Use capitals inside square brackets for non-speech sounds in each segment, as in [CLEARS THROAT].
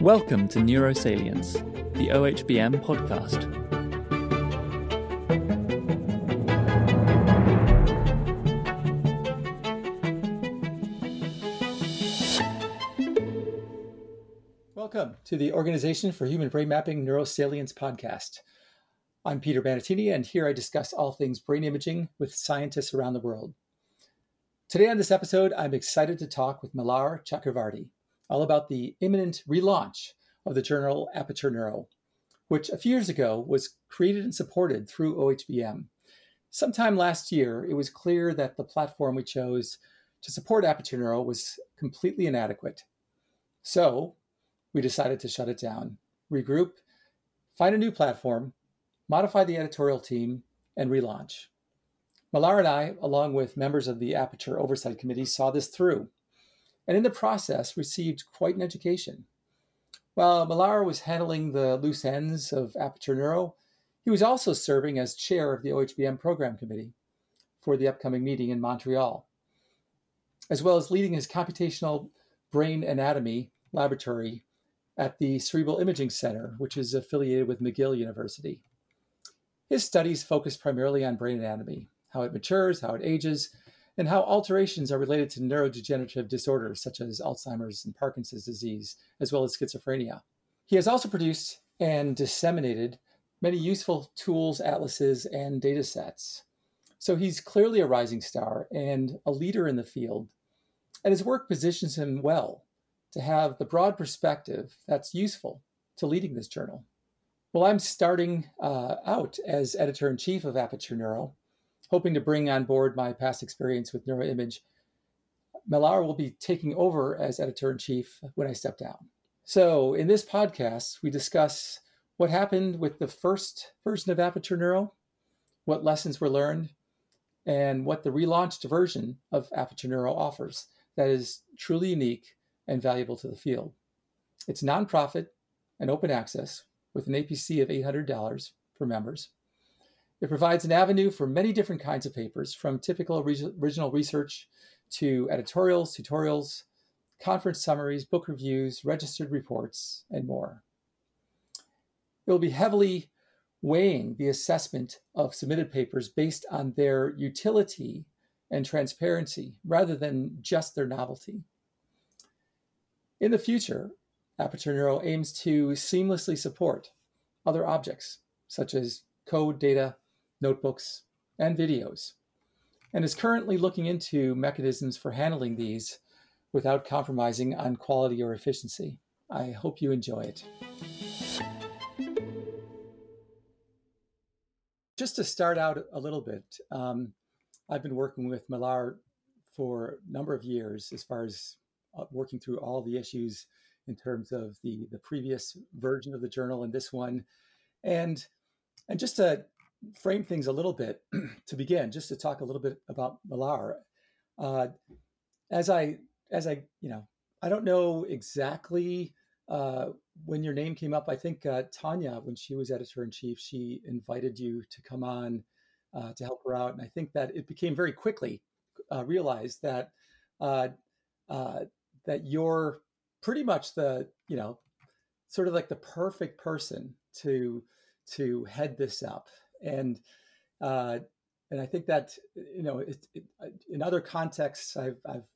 Welcome to Neurosalience, the OHBM podcast. Welcome to the Organization for Human Brain Mapping Neurosalience podcast. I'm Peter Bandettini, and here I discuss all things brain imaging with scientists around the world. Today on this episode, I'm excited to talk with Mallar Chakravarty all about the imminent relaunch of the journal Aperture Neuro, which a few years ago was created and supported through OHBM. Sometime last year, it was clear that the platform we chose to support Aperture Neuro was completely inadequate. So we decided to shut it down, regroup, find a new platform, modify the editorial team, and relaunch. Mallar and I, along with members of the Aperture Oversight Committee, saw this through and in the process received quite an education. While Mallar was handling the loose ends of Aperture Neuro, he was also serving as chair of the OHBM program committee for the upcoming meeting in Montreal, as well as leading his computational brain anatomy laboratory at the Cerebral Imaging Center, which is affiliated with McGill University. His studies focus primarily on brain anatomy, how it matures, how it ages, and how alterations are related to neurodegenerative disorders such as Alzheimer's and Parkinson's disease, as well as schizophrenia. He has also produced and disseminated many useful tools, atlases, and data sets. So he's clearly a rising star and a leader in the field. And his work positions him well to have the broad perspective that's useful to leading this journal. Well, I'm starting uh, out as editor in chief of Aperture Neuro, hoping to bring on board my past experience with NeuroImage. Mallar will be taking over as editor in chief when I step down. So, in this podcast, we discuss what happened with the first version of Aperture Neuro, what lessons were learned, and what the relaunched version of Aperture Neuro offers that is truly unique and valuable to the field. It's nonprofit and open access with an APC of $800 for members. It provides an avenue for many different kinds of papers, from typical original research to editorials, tutorials, conference summaries, book reviews, registered reports, and more. It will be heavily weighing the assessment of submitted papers based on their utility and transparency rather than just their novelty. In the future, Aperture Neuro aims to seamlessly support other objects such as code, data, notebooks, and videos, and is currently looking into mechanisms for handling these without compromising on quality or efficiency. I hope you enjoy it. Just to start out a little bit, um, I've been working with Mallar for a number of years as far as uh, working through all the issues in terms of the, the previous version of the journal and this one. And and just to frame things a little bit [CLEARS THROAT] to begin, just to talk a little bit about Mallar. Uh, as I, as I, you know, I don't know exactly uh, when your name came up. I think uh, Tonya, when she was editor in chief, she invited you to come on uh, to help her out, and I think that it became very quickly uh, realized that uh, that you're pretty much the, you know, sort of like the perfect person to to head this up and uh, and I think that you know it, it, in other contexts I've I've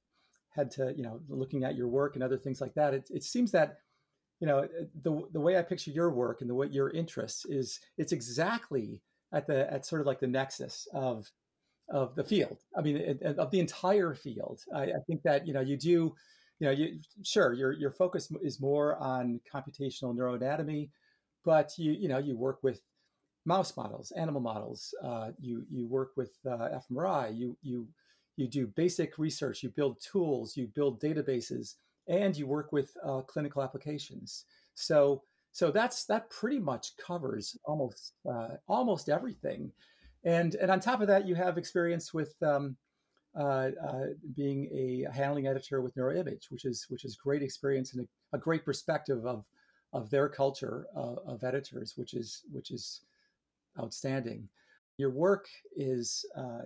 had to you know looking at your work and other things like that it, it seems that you know the the way I picture your work and the way your interests is it's exactly at the at sort of like the nexus of of the field. I mean of the entire field. I, I think that you know you do you know you sure your your focus is more on computational neuroanatomy but you you know you work with mouse models, animal models. Uh, you you work with uh, fMRI. You you you do basic research. You build tools. You build databases, and you work with uh, clinical applications. So so that's that pretty much covers almost uh, almost everything. And and on top of that, you have experience with um, uh, uh, being a handling editor with NeuroImage, which is which is great experience and a, a great perspective of of their culture of editors, which is which is outstanding. Your work is, uh,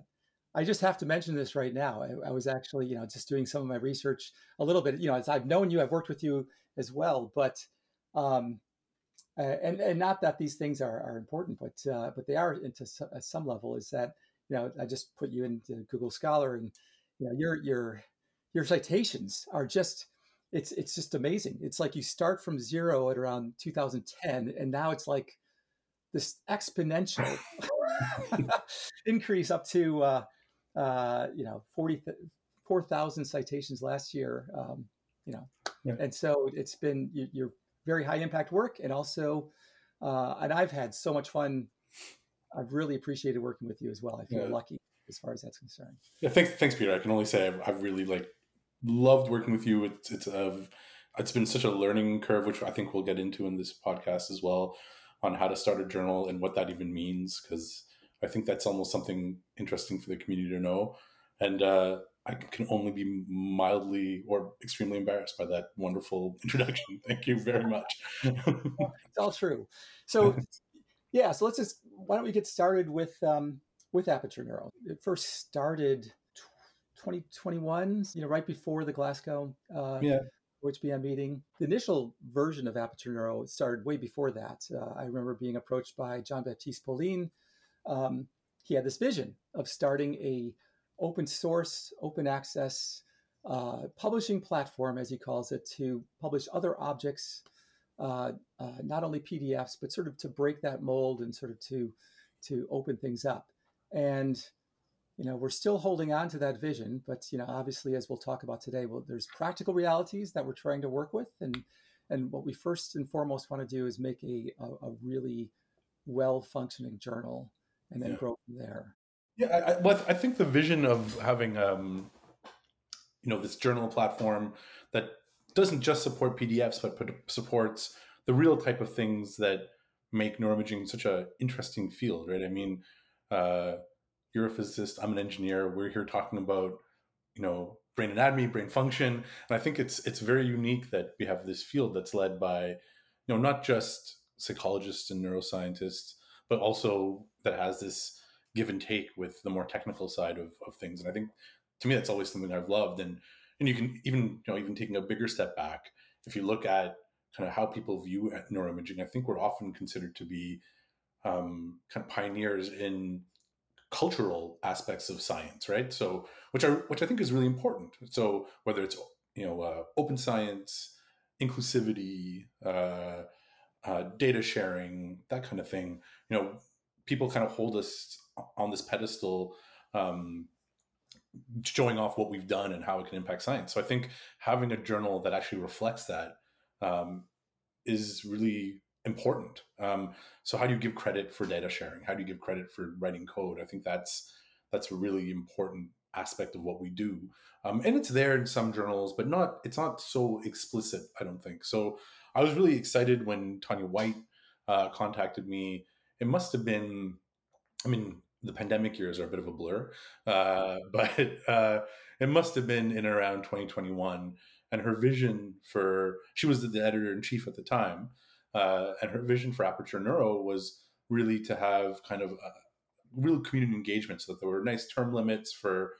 I just have to mention this right now. I, I, was actually, you know, just doing some of my research a little bit. You know, as I've known you, I've worked with you as well, but um, uh, and and not that these things are, are important, but uh, but they are into some level. Is that you know I just put you into Google Scholar, and you know your your your citations are just it's it's just amazing. It's like you start from zero at around 2010, and now it's like this exponential [LAUGHS] increase up to uh, uh, you know 40 4,000 citations last year. Um, you know, yeah. and so it's been you, you're very high impact work, and also uh, and I've had so much fun. I've really appreciated working with you as well. I feel yeah. lucky as far as that's concerned. Yeah, thanks, thanks, Peter. I can only say I've, I've really like loved working with you. It's it's it's been such a learning curve, which I think we'll get into in this podcast as well, on how to start a journal and what that even means. Because I think that's almost something interesting for the community to know. And uh, I can only be mildly or extremely embarrassed by that wonderful [LAUGHS] introduction. Thank you very [LAUGHS] much. it's all true. So, [LAUGHS] yeah, so let's just why don't we get started with um, with Aperture Neuro? It first started 2021, you know, right before the Glasgow uh, yeah. OHBM meeting. The initial version of Aperture Neuro started way before that. Uh, I remember being approached by Jean-Baptiste Poline. Um, he had this vision of starting a open source, open access uh, publishing platform, as he calls it, to publish other objects, uh, uh, not only PDFs, but sort of to break that mold and sort of to to open things up. And you know we're still holding on to that vision but you know obviously as we'll talk about today well there's practical realities that we're trying to work with and and what we first and foremost want to do is make a a, a really well functioning journal and then yeah. grow from there yeah I, well, I think the vision of having um you know this journal platform that doesn't just support pdfs but supports the real type of things that make neuroimaging such a interesting field right i mean uh you're a physicist, I'm an engineer. We're here talking about, you know, brain anatomy, brain function, and I think it's it's very unique that we have this field that's led by, you know, not just psychologists and neuroscientists, but also that has this give and take with the more technical side of, of things. And I think to me that's always something I've loved. And and you can even you know even taking a bigger step back, if you look at kind of how people view neuroimaging, I think we're often considered to be um, kind of pioneers in cultural aspects of science, right? So, which are which I think is really important. So, whether it's you know uh, open science, inclusivity, uh, uh, data sharing, that kind of thing, you know, people kind of hold us on this pedestal, um, showing off what we've done and how it can impact science. So, I think having a journal that actually reflects that um, is really important. Um, so how do you give credit for data sharing? How do you give credit for writing code? I think that's that's a really important aspect of what we do. Um, and it's there in some journals, but not it's not so explicit. I don't think so. I was really excited when Tonya White uh, contacted me. It must have been, I mean, the pandemic years are a bit of a blur, uh, [LAUGHS] but uh, it must have been in around 2021. And her vision for she was the editor in chief at the time, uh, and her vision for Aperture Neuro was really to have kind of a real community engagement so that there were nice term limits for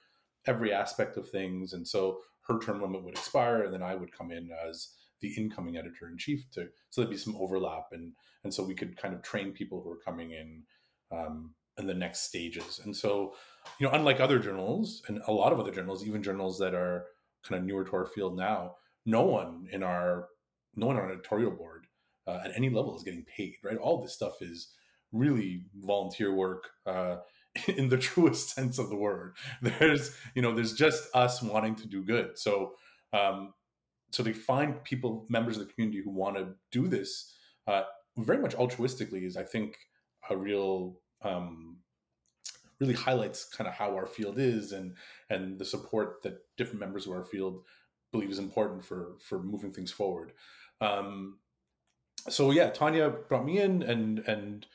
every aspect of things. And so her term limit would expire, and then I would come in as the incoming editor in chief to so there'd be some overlap and and so we could kind of train people who are coming in um, in the next stages and so you know unlike other journals and a lot of other journals even journals that are kind of newer to our field now no one in our no one on our editorial board uh, at any level is getting paid, right? All this stuff is really volunteer work uh, [LAUGHS] in the [LAUGHS] truest sense of the word. [LAUGHS] There's, you know, there's just us wanting to do good. So, um, so they find people, members of the community who want to do this uh, very much altruistically is, I think, a real um, really highlights kind of how our field is and and the support that different members of our field believe is important for for moving things forward. Um, so yeah, Tonya brought me in and and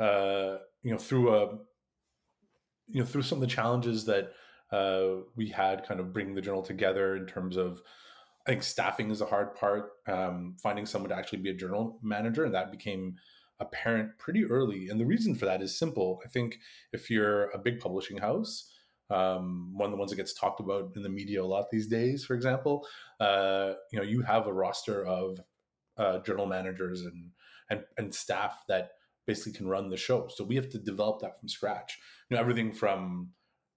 uh, you know through a you know through some of the challenges that uh, we had kind of bringing the journal together in terms of I think staffing is a hard part. Um, finding someone to actually be a journal manager, and that became apparent pretty early. And the reason for that is simple. I think if you're a big publishing house, um, one of the ones that gets talked about in the media a lot these days. For example, uh, you know, you have a roster of uh, journal managers and, and and staff that basically can run the show. So we have to develop that from scratch. You know, everything from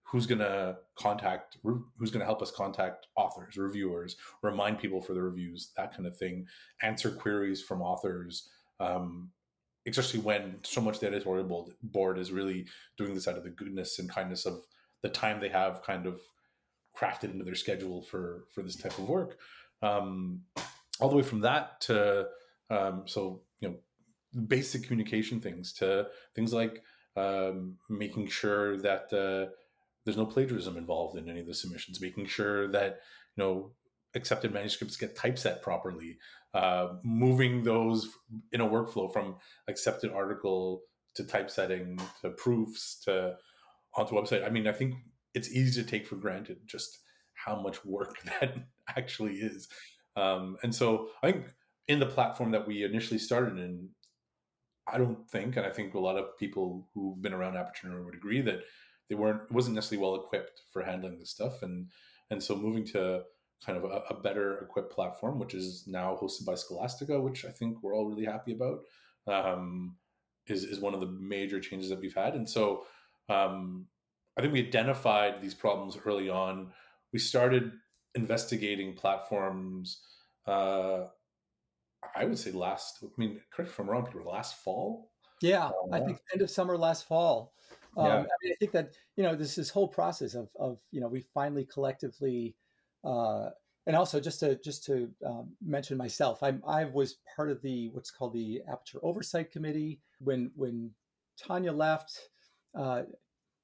who's going to contact who's going to help us contact authors reviewers remind people for the reviews that kind of thing answer queries from authors um, especially when so much the editorial board is really doing this out of the goodness and kindness of the time they have kind of crafted into their schedule for for this type of work um, all the way from that to um, so you know basic communication things to things like um, making sure that uh, there's no plagiarism involved in any of the submissions making sure that you know accepted manuscripts get typeset properly uh, moving those in a workflow from accepted article to typesetting to proofs to onto website. I mean, I think it's easy to take for granted just how much work [LAUGHS] that actually is. Um, and so I think in the platform that we initially started in, I don't think, and I think a lot of people who've been around Aperture would agree that they weren't wasn't necessarily well equipped for handling this stuff. And and so moving to kind of a, a, better equipped platform, which is now hosted by Scholastica, which I think we're all really happy about, um, is is one of the major changes that we've had. And so um, I think we identified these problems early on. We started investigating platforms. Uh, I would say last. I mean, correct if I'm wrong, Peter. Last fall. Yeah, uh, I think end of summer last fall. Um, yeah. I mean, I think that you know this this whole process of of you know we finally collectively uh, and also just to just to um, mention myself, I'm, I was part of the what's called the Aperture Oversight Committee when when Tonya left. Uh,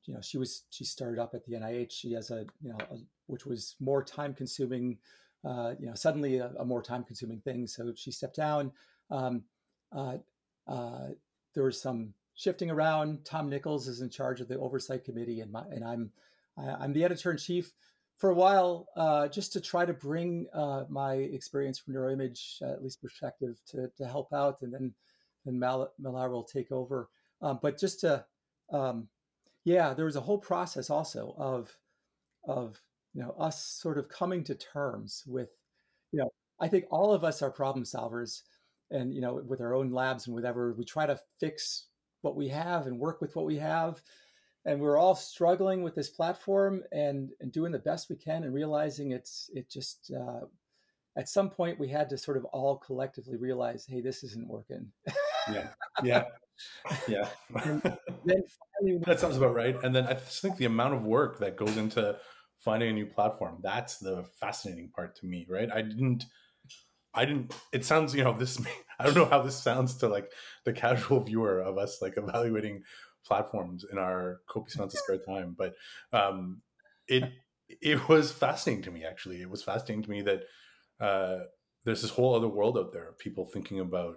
you know, she was she started up at the NIH. She has a you know, a, which was more time consuming. Uh, you know, suddenly a, a, more time consuming thing. So she stepped down. Um, uh, uh, there was some shifting around. Tom Nichols is in charge of the oversight committee, and my, and I'm I, am the editor in chief for a while, uh, just to try to bring uh, my experience from neuroimage, at least perspective, to, to help out, and then then Mal- Mallar will take over. Um, but just to, um, yeah, there was a whole process also of of you know us sort of coming to terms with, you know, I think all of us are problem solvers, and you know, with our own labs and whatever, we try to fix what we have and work with what we have and we're all struggling with this platform and, and doing the best we can and realizing it's it just uh, at some point we had to sort of all collectively realize hey this isn't working. Yeah. Yeah. Yeah. [LAUGHS] [LAUGHS] Finally, that sounds about right and then i think the amount of work that goes into finding a new platform that's the fascinating part to me right i didn't I didn't. It sounds, you know, this. [LAUGHS] I don't know how this sounds to like the casual viewer of us, like evaluating platforms in our copious amounts of spare time. But um, it it was fascinating to me. Actually, it was fascinating to me that uh, there's this whole other world out there of people thinking about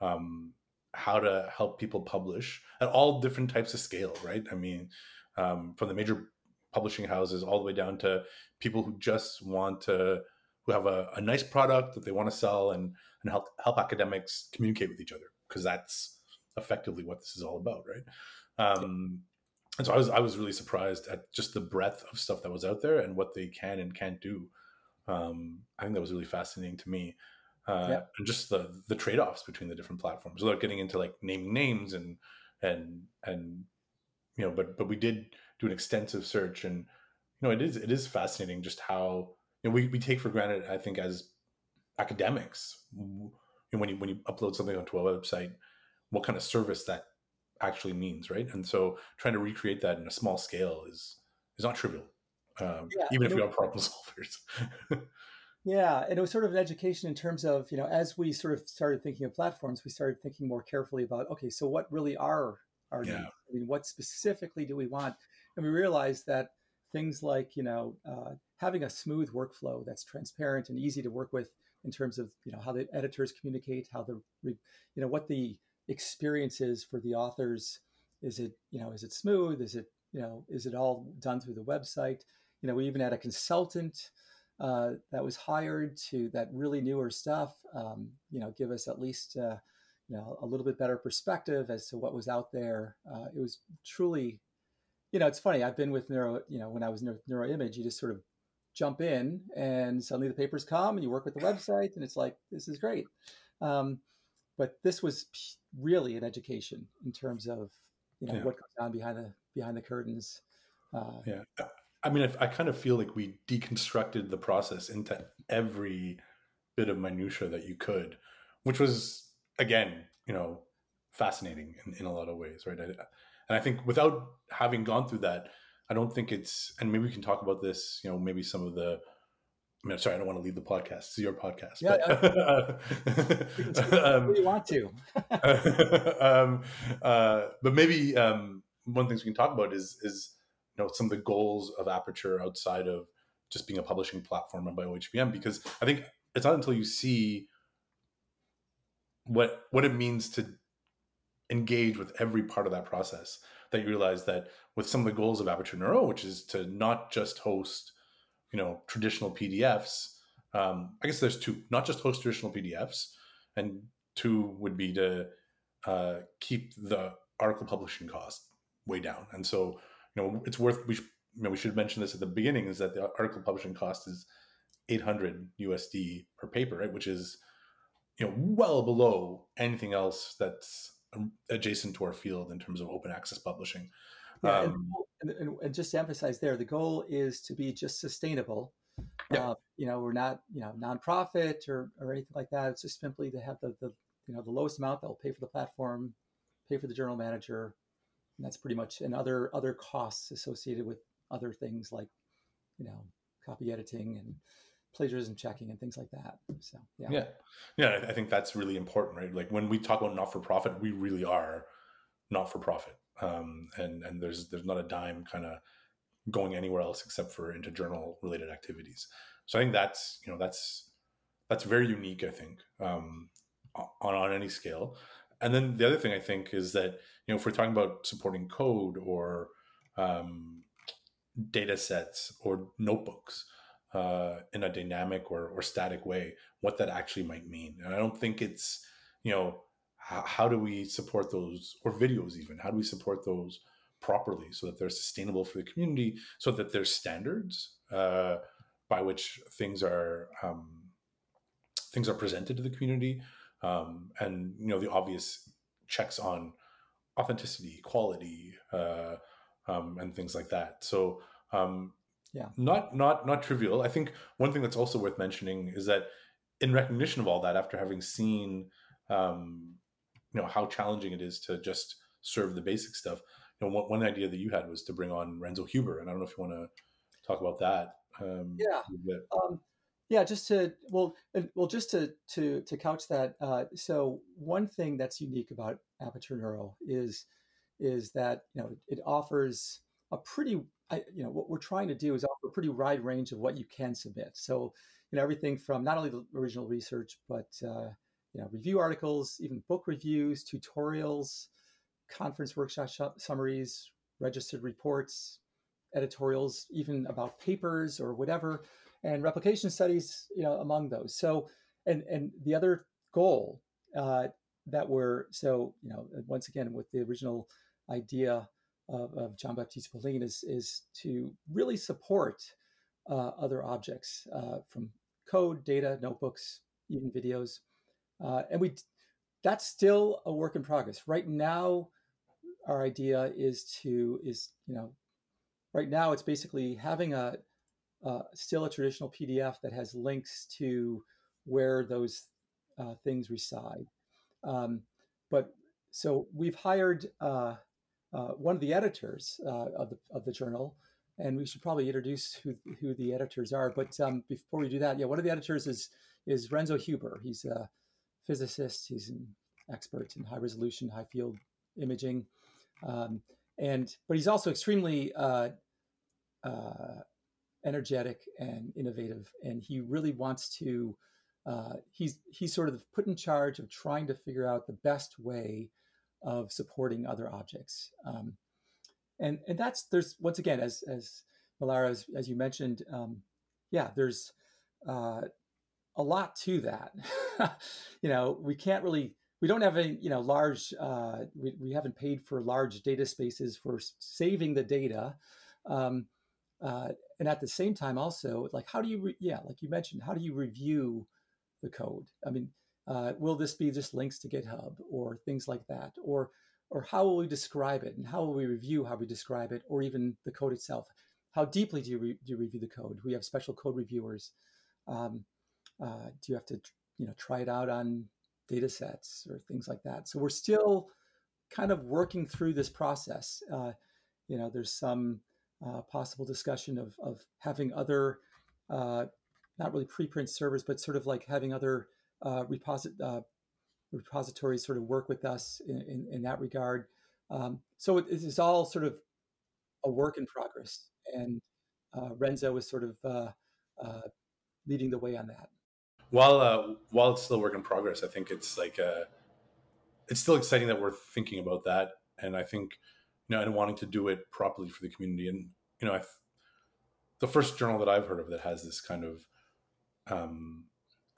um, how to help people publish at all different types of scale. Right? I mean, um, from the major publishing houses all the way down to people who just want to who have a, a nice product that they want to sell and and help help academics communicate with each other because that's effectively what this is all about, right? Um, and so I was I was really surprised at just the breadth of stuff that was out there and what they can and can't do. Um, I think that was really fascinating to me, uh, yeah. and just the the trade offs between the different platforms without getting into like naming names and and and you know, but but we did do an extensive search and you know it is it is fascinating just how you know we, we take for granted I think as academics you know, when you when you upload something onto a website what kind of service that actually means, right? And so trying to recreate that in a small scale is is not trivial, um, yeah, even if you are problem [LAUGHS] solvers. yeah, and it was sort of an education in terms of you know as we sort of started thinking of platforms, we started thinking more carefully about okay, so what really are our yeah. needs? I mean, what specifically do we want? And we realized that things like you know uh, having a smooth workflow that's transparent and easy to work with in terms of you know how the editors communicate, how the you know what the experiences for the authors. Is it you know is it smooth? Is it you know is it all done through the website? You know we even had a consultant uh, that was hired to that really newer stuff um, you know give us at least uh, you know a little bit better perspective as to what was out there. Uh, it was truly you know, it's funny. I've been with neuro, you know, when I was neuro, neuroimage, you just sort of jump in and suddenly the papers come and you work with the [LAUGHS] website and it's like, this is great. Um, but this was really an education in terms of, you know, yeah. what goes on behind the, behind the curtains. Uh, yeah. I mean, I, I kind of feel like we deconstructed the process into every bit of minutia that you could, which was again, you know, fascinating in, in a lot of ways, right? I, and I think without having gone through that, I don't think it's, and maybe we can talk about this, you know, maybe some of the, I mean, sorry, I don't want to leave the podcast. It's your podcast. Yeah, but, um, [LAUGHS] you want to. [LAUGHS] um, uh, but maybe um, one of the things we can talk about is is you know some of the goals of Aperture outside of just being a publishing platform run by OHBM. Because I think it's not until you see what what it means to engage with every part of that process that you realize that with some of the goals of Aperture Neuro, which is to not just host, you know, traditional PDFs. Um, I guess there's two, not just host traditional PDFs, and two would be to uh, keep the article publishing cost way down. And so, you know, it's worth we should, you know we should mention this at the beginning is that the article publishing cost is 800 USD per paper, right? Which is you know well below anything else that's adjacent to our field in terms of open access publishing. Yeah, um, and, and, and, just to emphasize there, the goal is to be just sustainable. Yeah. Uh, you know, we're not you know nonprofit or or anything like that. It's just simply to have the the you know the lowest amount that will pay for the platform, pay for the journal manager, and that's pretty much and other other costs associated with other things like you know copy editing and plagiarism checking and things like that. So yeah, yeah, yeah. I think that's really important, right? Like when we talk about not for profit, we really are not for profit, um, and and there's there's not a dime kind of going anywhere else except for into journal related activities. So I think that's you know that's that's very unique. I think um, on on any scale. And then the other thing I think is that you know if we're talking about supporting code or um, data sets or notebooks uh, in a dynamic or, or static way what that actually might mean. And I don't think it's, you know, how, how do we support those or videos even? How do we support those properly so that they're sustainable for the community, so that there's standards uh, by which things are um, things are presented to the community, um, and you know the obvious checks on authenticity, quality, uh, um, and things like that. So um, yeah. Not not not trivial. I think one thing that's also worth mentioning is that in recognition of all that after having seen um, you know how challenging it is to just serve the basic stuff you know one, one idea that you had was to bring on renzo huber and i don't know if you want to talk about that um, yeah. um, yeah just to well well just to to to couch that uh, so one thing that's unique about aperture neuro is is that you know it offers a pretty I, you know, what we're trying to do is offer a pretty wide range of what you can submit. So, you know, everything from not only the original research, but uh, you know, review articles, even book reviews, tutorials, conference workshop summaries, registered reports, editorials, even about papers or whatever, and replication studies, you know, among those. So, and and the other goal uh, that we're so you know, once again with the original idea of, of Jean-Baptiste Poline is, is to really support uh, other objects uh, from code, data, notebooks, even videos. Uh, and we that's still a work in progress. Right now, our idea is to is you know right now it's basically having a uh, still a traditional PDF that has links to where those uh, things reside. Um, but so we've hired uh, one of the editors uh, of the of the journal, and we should probably introduce who who the editors are. But um, before we do that, yeah, one of the editors is is Renzo Huber. He's a physicist. He's an expert in high resolution, high field imaging, um, and but he's also extremely uh, uh, energetic and innovative, and he really wants to. Uh, he's he's sort of put in charge of trying to figure out the best way of supporting other objects. Um, and and that's there's once again as as Malara as, as you mentioned, um, yeah, there's uh, a lot to that. [LAUGHS] you know, we can't really we don't have any you know large uh, we, we haven't paid for large data spaces for saving the data um, uh, and at the same time also like how do you re- yeah like you mentioned how do you review the code i mean uh, will this be just links to github or things like that? Or or how will we describe it? And how will we review how we describe it or even the code itself? How deeply do you, re- do you review the code? We have special code reviewers. Um, uh, do you have to you know try it out on data sets or things like that? So we're still kind of working through this process. Uh, you know there's some uh, possible discussion of, of having other uh, not really preprint servers but sort of like having other uh, reposit, uh, repositories sort of work with us in, in, in that regard. Um, so it, is all sort of a work in progress, and uh, Renzo is sort of uh, uh, leading the way on that. While while it's still work in progress, I think it's like it's still exciting that we're thinking about that, and I think you know and wanting to do it properly for the community. And you know, i the first journal that I've heard of that has this kind of um,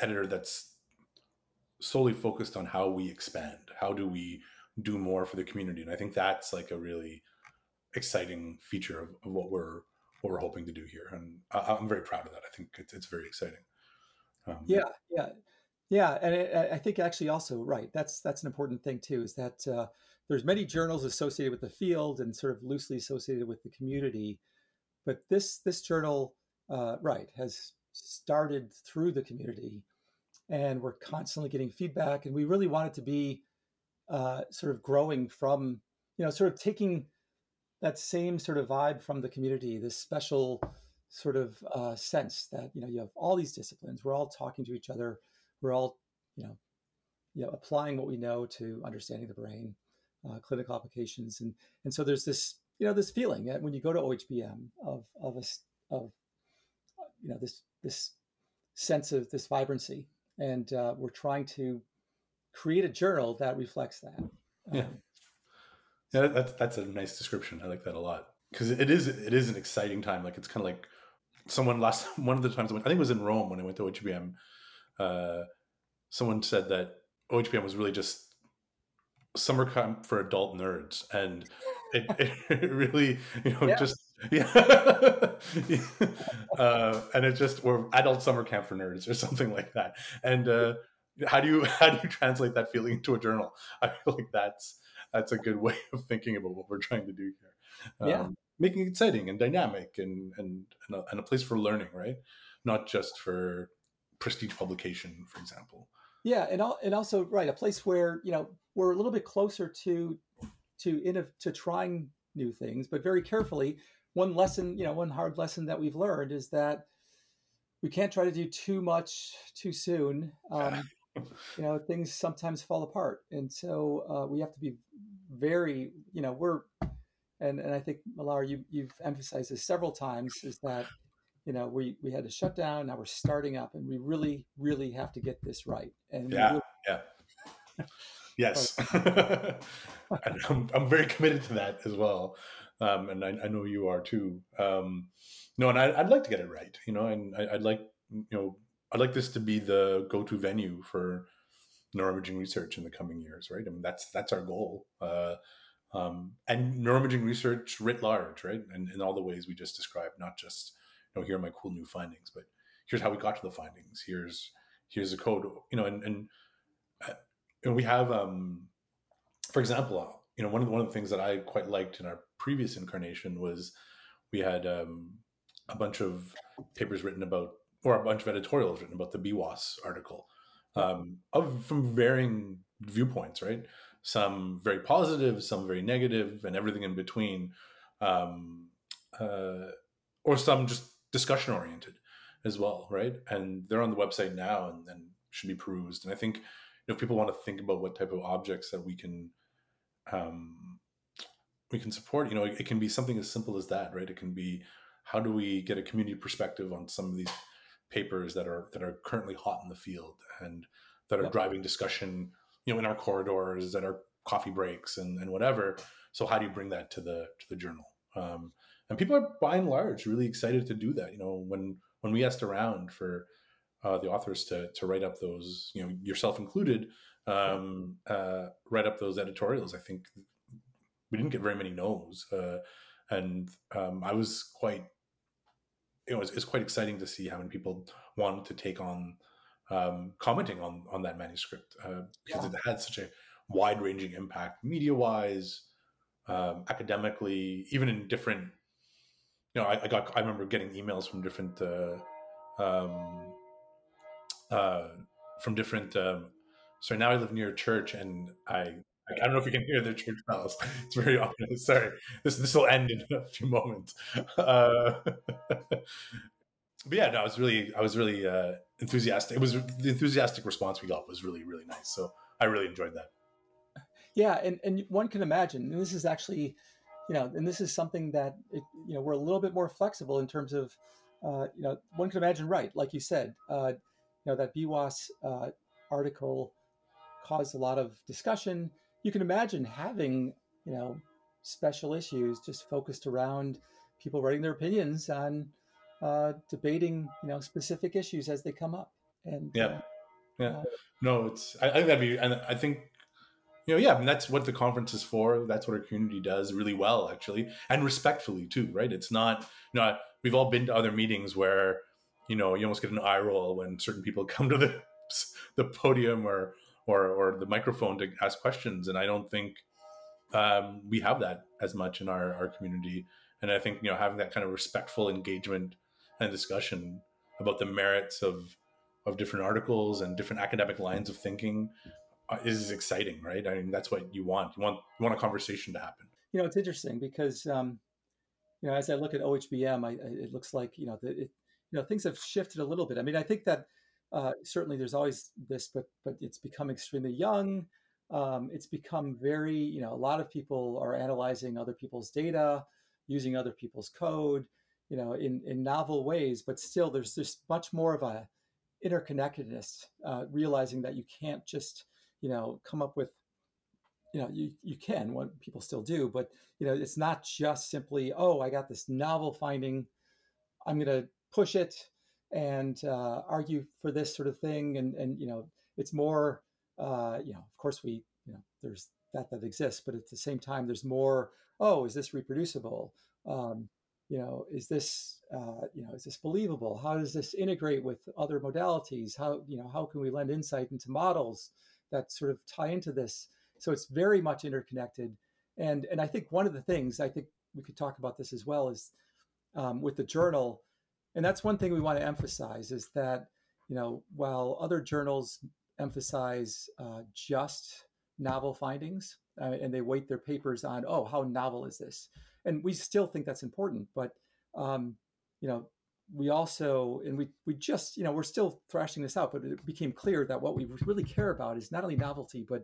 editor that's solely focused on how we expand how do we do more for the community and i think that's like a really exciting feature of, of what we're what we're hoping to do here and I, am very proud of that. I think it's, it's very exciting. Um, yeah yeah yeah and it, i think actually also right that's that's an important thing too is that uh, there's many journals associated with the field and sort of loosely associated with the community but this this journal uh, right has started through the community and we're constantly getting feedback and we really want it to be uh, sort of growing from you know sort of taking that same sort of vibe from the community this special sort of uh, sense that you know you have all these disciplines we're all talking to each other we're all you know you know applying what we know to understanding the brain uh, clinical applications and and so there's this you know this feeling that when you go to OHBM of of a of you know this this sense of this vibrancy and uh, we're trying to create a journal that reflects that. Yeah, um, yeah, that's that's a nice description. I like that a lot because it is it is an exciting time. Like it's kind of like someone last [LAUGHS] one of the times I, went, I think it was in Rome when I went to OHBM. Uh, someone said that OHBM was really just summer camp for adult nerds, and it, [LAUGHS] it really you know yeah. just yeah. [LAUGHS] uh, and it's just or adult summer camp for nerds or something like that. And uh, how do you [LAUGHS] how do you translate that feeling into a journal? [LAUGHS] I feel like that's that's a good way of thinking about what we're trying to do here. Um, yeah, making it exciting and dynamic and and and a, and a place for learning, right? Not just for prestige publication, for example. Yeah, and all, and also right a place where you know we're a little bit closer to to in to trying new things, but very carefully one lesson, you know, one hard lesson that we've learned is that we can't try to do too much too soon. Um, [LAUGHS] you know, things sometimes fall apart, and so uh, we have to be very, you know, we're, and and I think Mallar, you you've emphasized this several times, is that you know we we had to shut down, now we're starting up, and we really really have to get this right. And yeah, really, yeah. [LAUGHS] Yes, [LAUGHS] I'm, I'm very committed to that as well um, and I, I, know you are too. Um, no, and I, would like to get it right, you know, and I, would like, you know, I'd like this to be the go-to venue for neuroimaging research in the coming years, right? I mean, that's that's our goal, uh, um, and neuroimaging research writ large, right? And in all the ways we just described, not just, you know, here are my cool new findings, but here's how we got to the findings. Here's here's the code, you know, and and, uh, and we have, um, for example, you know, one of the, one of the things that I quite liked in our previous incarnation was we had um, a bunch of papers written about, or a bunch of editorials written about the BWAS article, um, of from varying viewpoints, right? Some very positive, some very negative, and everything in between, um, uh, or some just discussion oriented as well, right? And they're on the website now and, and should be perused. And I think you if people want to think about what type of objects that we can um, we can support you know it, it, can be something as simple as that right? It can be how do we get a community perspective on some of these papers that are that are currently hot in the field and that are driving discussion you know in our corridors that are coffee breaks and, and whatever. So how do you bring that to the to the journal? Um, and people are by and large really excited to do that you know when when we asked around for uh, the authors to to write up those you know yourself included um, uh, write up those editorials. I think we didn't get very many no's, uh, and um, I was quite. It was it's quite exciting to see how many people wanted to take on um, commenting on on that manuscript uh, because yeah. it had such a wide ranging impact, media wise, um, academically, even in different. You know, I, I, got I remember getting emails from different uh, um, uh, from different. Um, so now I live near a church, and I I don't know if you can hear the church bells. [LAUGHS] It's very ominous. Sorry, this this will end in a few moments. [LAUGHS] Uh, [LAUGHS] but yeah, no, I was really I was really uh, enthusiastic. It was the enthusiastic response we got was really really nice. So I really enjoyed that. Yeah, and and one can imagine, and this is actually, you know, and this is something that it, you know we're a little bit more flexible in terms of, uh, you know, one can imagine, right? Like you said, uh, you know, that BWAS uh, article caused a lot of discussion. You can imagine having, you know, special issues just focused around people writing their opinions on uh, debating, you know, specific issues as they come up. And yeah, uh, yeah, uh, no, it's I, I, think that'd be, and I think you know, yeah, and that's what the conference is for. That's what our community does really well, actually, and respectfully too, right? It's not, you know, we've all been to other meetings where, you know, you almost get an eye roll when certain people [LAUGHS] come to the the podium or or or the microphone to ask questions, and I don't think um, we have that as much in our our community. And I think you know having that kind of respectful engagement and discussion about the merits of of different articles and different academic lines of thinking uh, is exciting, right? I mean, that's what you want. You want you want a conversation to happen. You know, it's interesting because um, you know, as I look at OHBM, I, I, it looks like you know, the, it, you know, things have shifted a little bit. I mean, I think that uh, certainly there's always this, but but it's become extremely young. Um, it's become very, you know, a lot of people are analyzing other people's data, using other people's code, you know, in in novel ways. But still, there's just much more of a interconnectedness, uh, realizing that you can't just you know come up with you know you, you can what people still do but you know it's not just simply oh i got this novel finding i'm going to push it and uh, argue for this sort of thing and and you know it's more uh, you know of course we you know there's that that exists but at the same time there's more oh is this reproducible um, you know is this uh, you know is this believable how does this integrate with other modalities how you know how can we lend insight into models that sort of tie into this. So it's very much interconnected. And and I think one of the things I think we could talk about this as well is um, with the journal, and that's one thing we want to emphasize is that you know while other journals emphasize uh, just novel findings uh, and they weight their papers on oh how novel is this, and we still think that's important, but um, you know we also and we we just you know we're still thrashing this out but it became clear that what we really care about is not only novelty but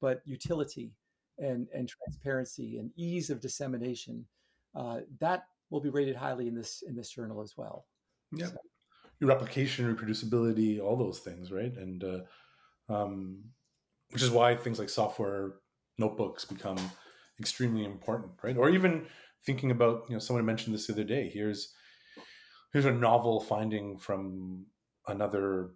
but utility and and transparency and ease of dissemination. Uh, that will be rated highly in this in this journal as well. Yeah. So. your replication reproducibility all those things right? And uh, um, which is why things like software notebooks become extremely important right? Or even thinking about you know someone mentioned this the other day. Here's here's a novel finding from another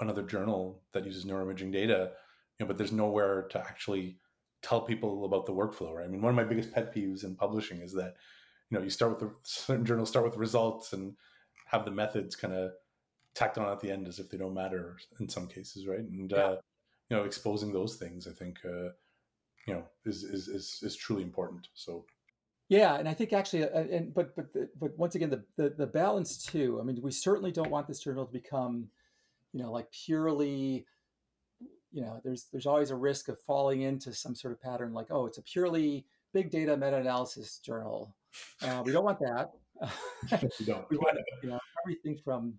another journal that uses neuroimaging data you know but there's nowhere to actually tell people about the workflow right? I mean one of my biggest pet peeves in publishing is that you know you start with the certain journals start with results and have the methods kind of tacked on at the end as if they don't matter in some cases right and yeah. uh, you know exposing those things i think uh, you know is, is is is truly important so yeah, and I think actually, uh, and but but but once again, the, the the balance too. I mean, we certainly don't want this journal to become, you know, like purely, you know, there's there's always a risk of falling into some sort of pattern, like oh, it's a purely big data meta-analysis journal. Uh, we don't want that. [LAUGHS] we don't. [LAUGHS] we want you know everything from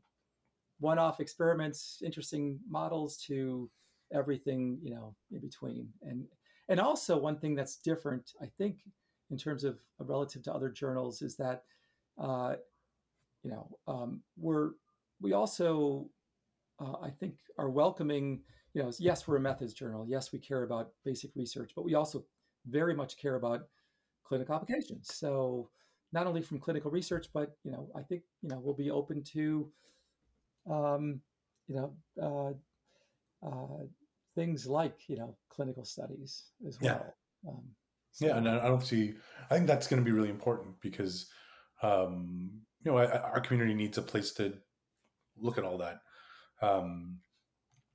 one-off experiments, interesting models to everything you know in between, and and also one thing that's different, I think in terms of uh, relative to other journals is that uh, you know um, we're we also uh, I think are welcoming you know yes we're a methods journal yes we care about basic research but we also very much care about clinical applications so not only from clinical research but you know I think you know we'll be open to um, you know uh, uh, things like you know clinical studies as Yeah. well. Um, Yeah, and I I don't see. I think that's going to be really important because, um, you know, I, I- our community needs a place to look at all that, um,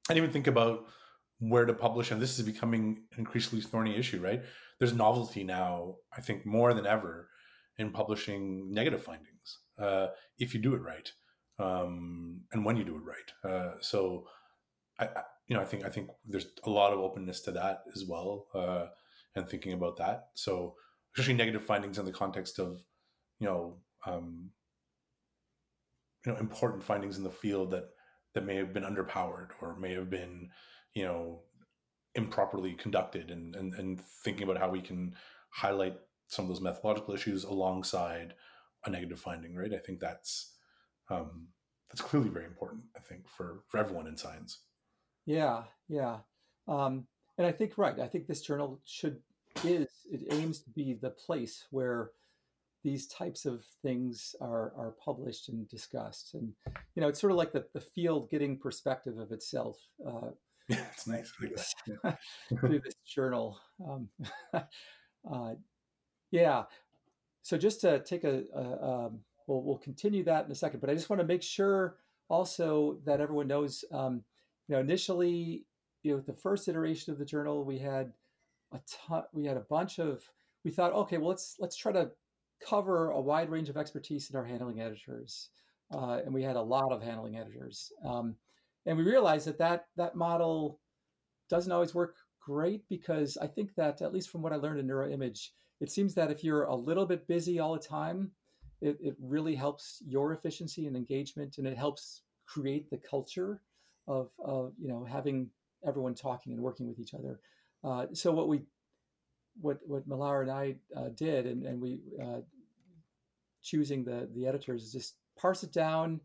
and even think about where to publish. And this is becoming an increasingly thorny issue, right? There's novelty now. I think more than ever in publishing negative findings uh, if you do it right, um, and when you do it right. Uh, so, I, I, you know, I think I think there's a lot of openness to that as well. Uh, and thinking about that. So, especially negative findings in the context of, you know, um, you know, important findings in the field that that may have been underpowered or may have been, you know, improperly conducted, and and and thinking about how we can highlight some of those methodological issues alongside a negative finding. Right. I think that's um, that's clearly very important. I think for for everyone in science. Yeah, yeah. Um, and I think right. I think this journal should is it aims to be the place where these types of things are are published and discussed. And you know, it's sort of like the the field getting perspective of itself uh, [LAUGHS] Yeah, it's nice. Yeah. [LAUGHS] through this journal. Um, [LAUGHS] uh, yeah. So just to take a, a um, we'll we'll continue that in a second, but I just want to make sure also that everyone knows. Um, you know, initially, you know, the first iteration of the journal, we had a ton. We had a bunch of. We thought, okay, well, let's let's try to cover a wide range of expertise in our handling editors, uh, and we had a lot of handling editors. Um, and we realized that that that model doesn't always work great because I think that at least from what I learned in neuroimage, it seems that if you're a little bit busy all the time, it, it really helps your efficiency and engagement, and it helps create the culture of, of you know having everyone talking and working with each other. Uh, so what we what what Mallar and I uh, did, and, and we uh, choosing the the editors is just parse it down,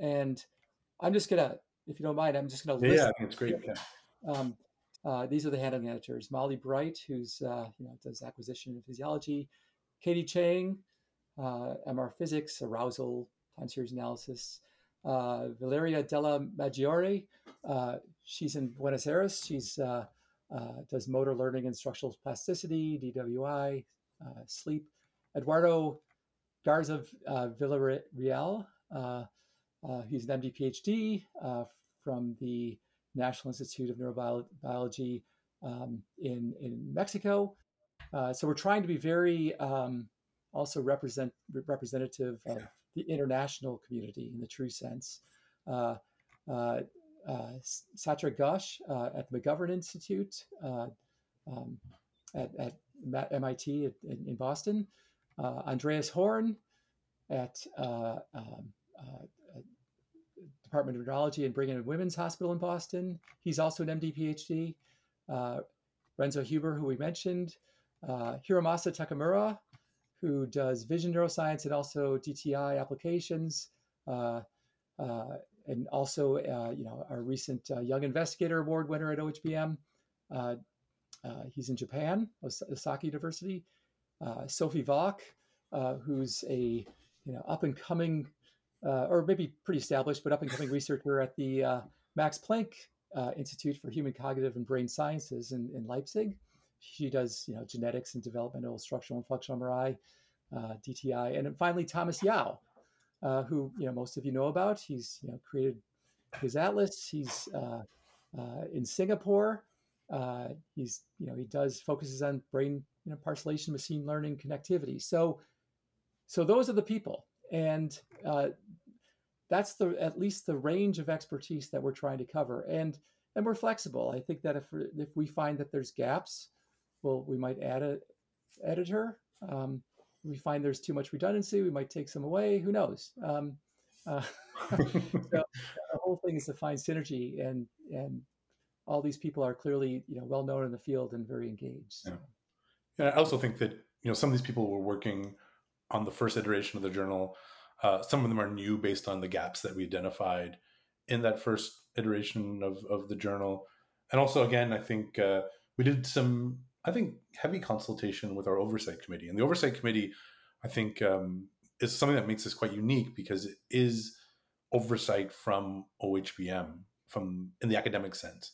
and I'm just gonna, if you don't mind, I'm just gonna Yeah, list yeah, it's great. Um, uh, these are the handling editors: Molly Bright, who's uh, you know does acquisition and physiology, Catie Chang, uh, MR physics, arousal, time series analysis, uh, Valeria Della Maggiore. Uh, she's in Buenos Aires. She's uh, uh, does motor learning and structural plasticity, DWI, uh, sleep. Eduardo Garza uh, Villarreal. Uh, he's an MD PhD uh, from the National Institute of Neurobiology um, in in Mexico. Uh, so we're trying to be very um, also represent representative of the international community in the true sense. Uh, uh, uh, Satra Ghosh uh, at the McGovern Institute uh, um, at, at MIT at- in, in Boston. Uh, Andreas Horn at uh, um, uh, Department of Neurology and Brigham and Women's Hospital in Boston. He's also an MD PhD. Uh, Renzo Huber, who we mentioned. Uh, Hiromasa Takemura, who does vision neuroscience and also DTI applications. Uh, uh, and also, uh, you know, our recent uh, Young Investigator Award winner at OHBM. He's in Japan, Os- Osaka University. Sophie uh, who's a you know up and coming uh, or maybe pretty established, but up and coming researcher at the uh, Max Planck uh, Institute for Human Cognitive and Brain Sciences in, in Leipzig. She does, you know, genetics and developmental structural and functional MRI, uh, DTI, and then finally Thomas Yeo, uh, who you know most of you know about. He's you know created his atlas. He's uh, in Singapore. He's you know he does focuses on brain you know parcellation, machine learning, connectivity. So so those are the people, and uh, that's the at least the range of expertise that we're trying to cover. And and we're flexible. I think that if if we find that there's gaps well we might add a editor. Um, we find there's too much redundancy we might take some away. Who knows? Um, uh, [LAUGHS] so the whole thing is to find synergy and and all these people are clearly you know well known in the field and very engaged so. And I also think that you know some of these people were working on the first iteration of the journal. Uh, some of them are new based on the gaps that we identified in that first iteration of, of the journal. And also, again, I think uh, we did some, I think, heavy consultation with our oversight committee. And the oversight committee, I think, um, is something that makes this quite unique because it is oversight from OHBM, from in the academic sense.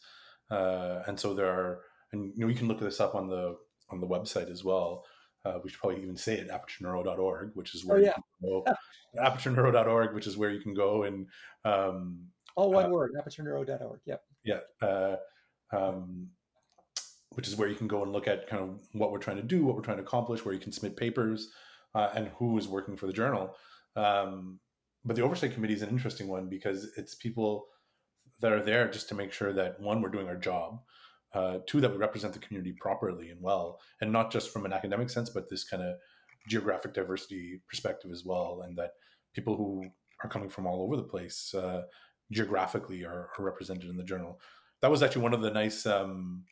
uh, and so there are, and you know, you can look this up on the on the website as well. Uh, we should probably even say it apertureneuro.org, which is where oh, yeah. you can go, [LAUGHS] apertureneuro.org, which is where you can go and um, all one uh, word, apertureneuro.org. Yep. Yeah. Uh, um, which is where you can go and look at kind of what we're trying to do, what we're trying to accomplish, where you can submit papers, uh, and who is working for the journal. Um, but the oversight committee is an interesting one because it's people that are there just to make sure that one, we're doing our job, uh, two, that we represent the community properly and well, and not just from an academic sense, but this kind of geographic diversity perspective as well, and that people who are coming from all over the place uh, geographically are, are, represented in the journal. That was actually one of the nice. Um,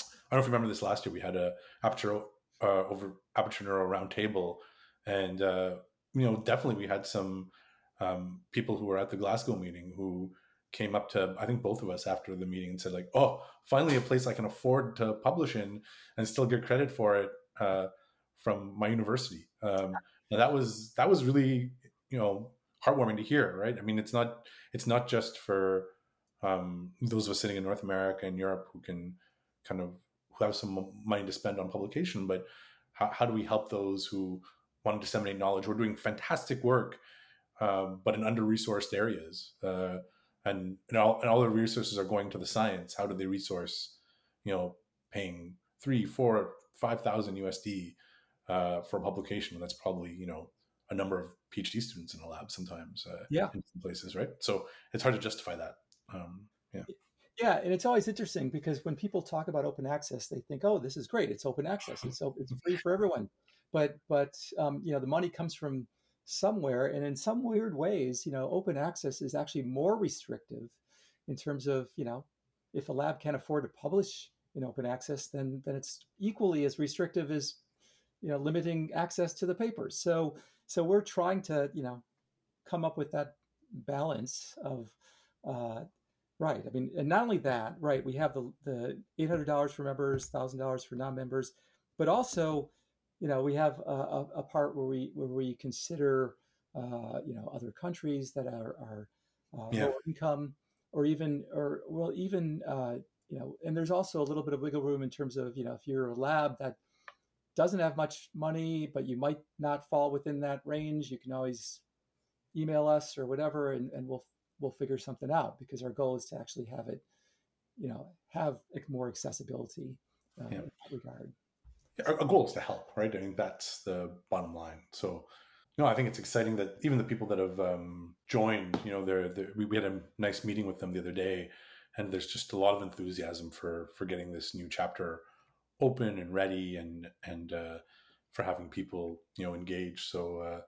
I don't know if you remember this last year. We had a aperture uh, over aperture neuro roundtable, and uh, you know definitely we had some um, people who were at the Glasgow meeting who came up to I think both of us after the meeting and said like, "Oh, finally a place I can afford to publish in and still get credit for it uh, from my university." Um, and that was that was really you know heartwarming to hear, right? I mean, it's not it's not just for um, those of us sitting in North America and Europe who can kind of who have some money to spend on publication, but how, how do we help those who want to disseminate knowledge? We're doing fantastic work, um, but in under resourced areas. Uh, and and all, and all the resources are going to the science. How do they resource, you know, paying three, four, five thousand USD uh, for a publication? That's probably you know a number of PhD students in a lab sometimes. Uh, yeah, in some places, right? So it's hard to justify that. Um, yeah. Yeah, and it's always interesting because when people talk about open access, they think, "Oh, this is great! It's open access. It's it's free for everyone." But but um, you know, the money comes from somewhere. And in some weird ways, you know, open access is actually more restrictive in terms of, you know, if a lab can't afford to publish in open access, then then it's equally as restrictive as, you know, limiting access to the papers. So so we're trying to, you know, come up with that balance of uh, right. I mean, and not only that, right, we have the the eight hundred dollars for members, thousand dollars for non-members, but also you know, we have a, a, part where we where we consider, uh, you know, other countries that are, are uh, yeah. lower income, or even, or well, even, uh, you know, and there's also a little bit of wiggle room in terms of, you know, if you're a lab that doesn't have much money, but you might not fall within that range, you can always email us or whatever, and, and we'll we'll figure something out because our goal is to actually have it, you know, have more accessibility uh, yeah. in that regard our, goal is to help, right? I mean, that's the bottom line. So, no, I think it's exciting that even the people that have um, joined, you know, they're, they're, we, we had a nice meeting with them the other day, and there's just a lot of enthusiasm for for getting this new chapter open and ready, and and uh, for having people, you know, engage. So, uh,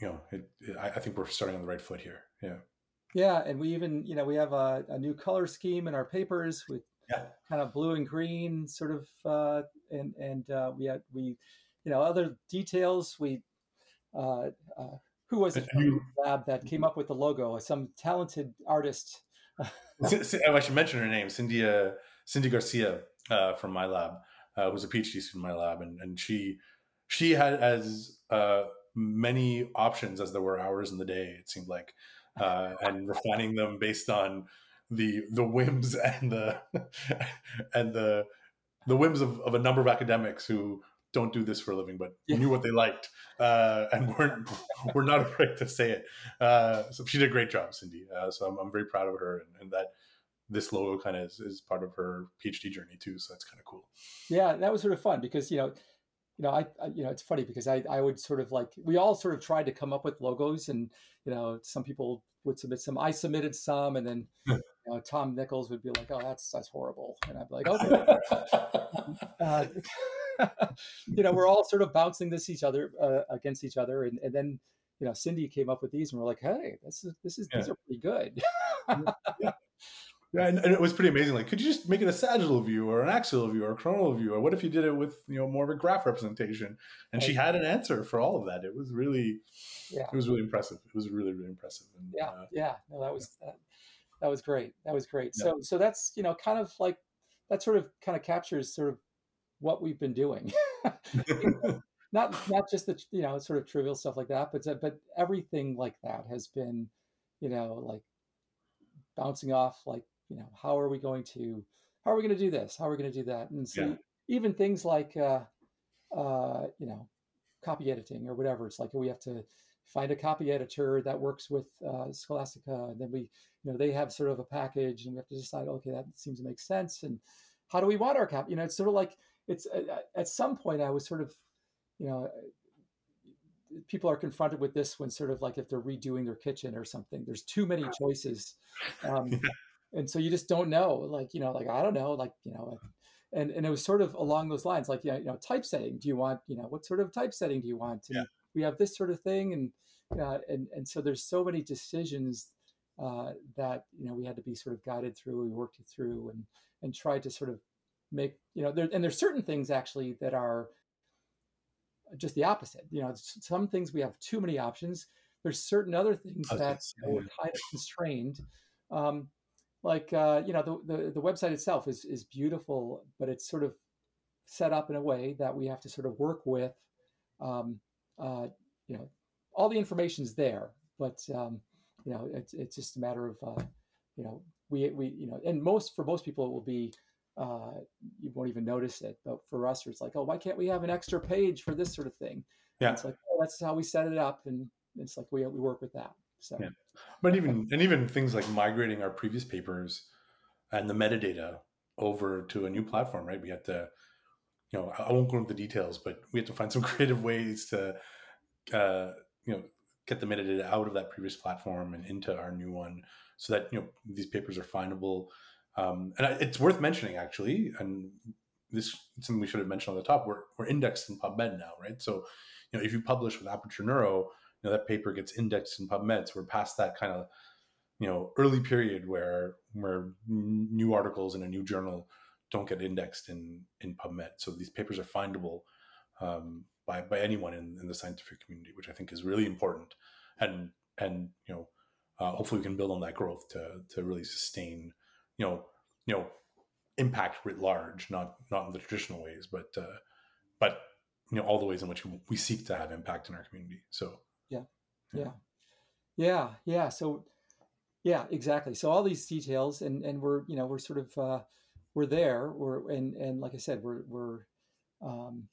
you know, it, it, I, think we're starting on the right foot here. Yeah. Yeah, and we even, you know, we have a, a new color scheme in our papers with yeah. kind of blue and green sort of uh, and and uh, we had we you know other details we uh, uh who was it from lab that came up with the logo some talented artist [LAUGHS] oh, I should mention her name Cindy uh, Cindy Garcia uh, from my lab who's a PhD student in my lab and, and she she had as many options as there were hours in the day it seemed like Uh, and refining them based on the the whims [LAUGHS] and the and the the whims of, of a number of academics who don't do this for a living, but yeah. knew what they liked uh, and weren't [LAUGHS] were not afraid to say it. Uh, so she did a great job, Cindy. Uh, so I'm, I'm, very proud of her, and, and that this logo kind of is, is, part of her PhD journey too. So that's kind of cool. Yeah, that was sort of fun because you know, you know, I, I you know, it's funny because I I would sort of like we all sort of tried to come up with logos, and you know, some people would submit some. I submitted some, and then [LAUGHS] you know, Tom Nichols would be like, "Oh, that's that's horrible," and I'd be like, "Okay." [LAUGHS] uh, [LAUGHS] you know, we're all sort of bouncing this each other uh, against each other, and, and then you know, Cindy came up with these, and we're like, "Hey, this is this is yeah. these are pretty good." yeah. Yeah, and, and, it was pretty amazing. Like, could you just make it a sagittal view or an axial view or a coronal view? Or what if you did it with, you know, more of a graph representation? And she had an answer for all of that. It was really, yeah. it was really impressive. It was really, really impressive. And, yeah, uh, yeah. No, that was that, that was great. That was great. Yeah. So, so that's you know, kind of like that sort of kind of captures sort of what we've been doing. [LAUGHS] not not just the you know sort of trivial stuff like that, but but everything like that has been, you know, like bouncing off like you know, how are we going to how are we going to do this? How are we going to do that? And so Yeah. even things like uh, uh, you know copy editing or whatever, it's like we have to find a copy editor that works with uh, Scholastica, and then we you know they have sort of a package, and we have to decide okay that seems to make sense, and how do we want our copy? You know, it's sort of like it's at, at some point I was sort of you know people are confronted with this when sort of like if they're redoing their kitchen or something there's too many choices um, [LAUGHS] and so you just don't know like you know like i don't know like you know and and it was sort of along those lines like yeah you know typesetting do you want you know what sort of typesetting do you want? And Yeah. we have this sort of thing and uh, and and so there's so many decisions uh, that you know we had to be sort of guided through we worked through and and tried to sort of make you know there and there's certain things actually that are just the opposite you know some things we have too many options. There's certain other things that we're kind of constrained um, like uh, you know the, the the website itself is is beautiful but it's sort of set up in a way that we have to sort of work with um, uh, you know all the information's there but um, you know it's, it's just a matter of uh, you know we we you know and most for most people it will be uh, you won't even notice it but for us it's like oh why can't we have an extra page for this sort of thing Yeah. And it's like oh, that's how we set it up and it's like we, we work with that so Yeah. But even and even things like migrating our previous papers and the metadata over to a new platform, right? We had to, you know, I won't go into the details, but we had to find [LAUGHS] some creative ways to, uh, you know, get the metadata out of that previous platform and into our new one, so that you know these papers are findable. Um, and I- it's worth mentioning actually, and this something we should have mentioned on the top. We're we're indexed in PubMed now, right? So, you know, if you publish with Aperture Neuro, know that paper gets indexed in PubMed. So we're past that kind of you know early period where where new articles in a new journal don't get indexed in in PubMed. So these papers are findable um, by by anyone in, in the scientific community, which I think is really important. And and you know uh, hopefully we can build on that growth to to really sustain you know you know impact writ large, not not in the traditional ways, but uh, but you know all the ways in which we seek to have impact in our community. So yeah. Yeah. Yeah so yeah exactly. So all these details and and we're you know we're sort of uh we're there we're and and like i said we're we're um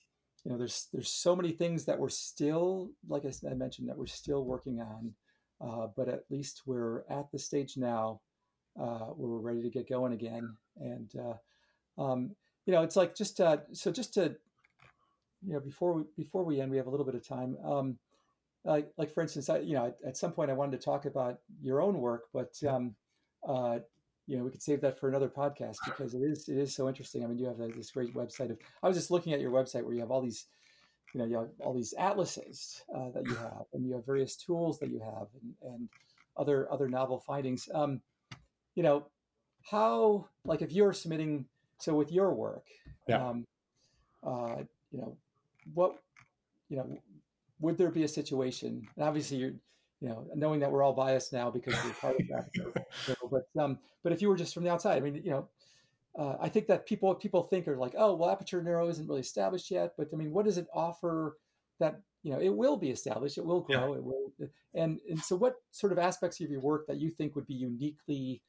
you know there's there's so many things that we're still like I mentioned that we're still working on uh, but at least we're at the stage now uh, where we're ready to get going again. And uh, um, you know it's like just uh, so just to you know before we before we end we have a little bit of time. Um, like like for instance, I you know at, at some point I wanted to talk about your own work, but um, uh, you know we could save that for another podcast because it is it is so interesting. I mean, you have this great website of. I was just looking at your website where you have all these, you know, you have all these atlases uh, that you [LAUGHS] have, and you have various tools that you have, and, and other other novel findings. Um, you know, how like if you're submitting so with your work, Yeah. um, uh, you know, what you know would there be a situation and obviously you're you know knowing that we're all biased now because we're part of that [LAUGHS] so, but um but if you were just from the outside i mean you know uh, i think that people people think are like oh well aperture neuro isn't really established yet but i mean what does it offer that you know it will be established it will Yeah. grow it will and and so what sort of aspects of your work that you think would be uniquely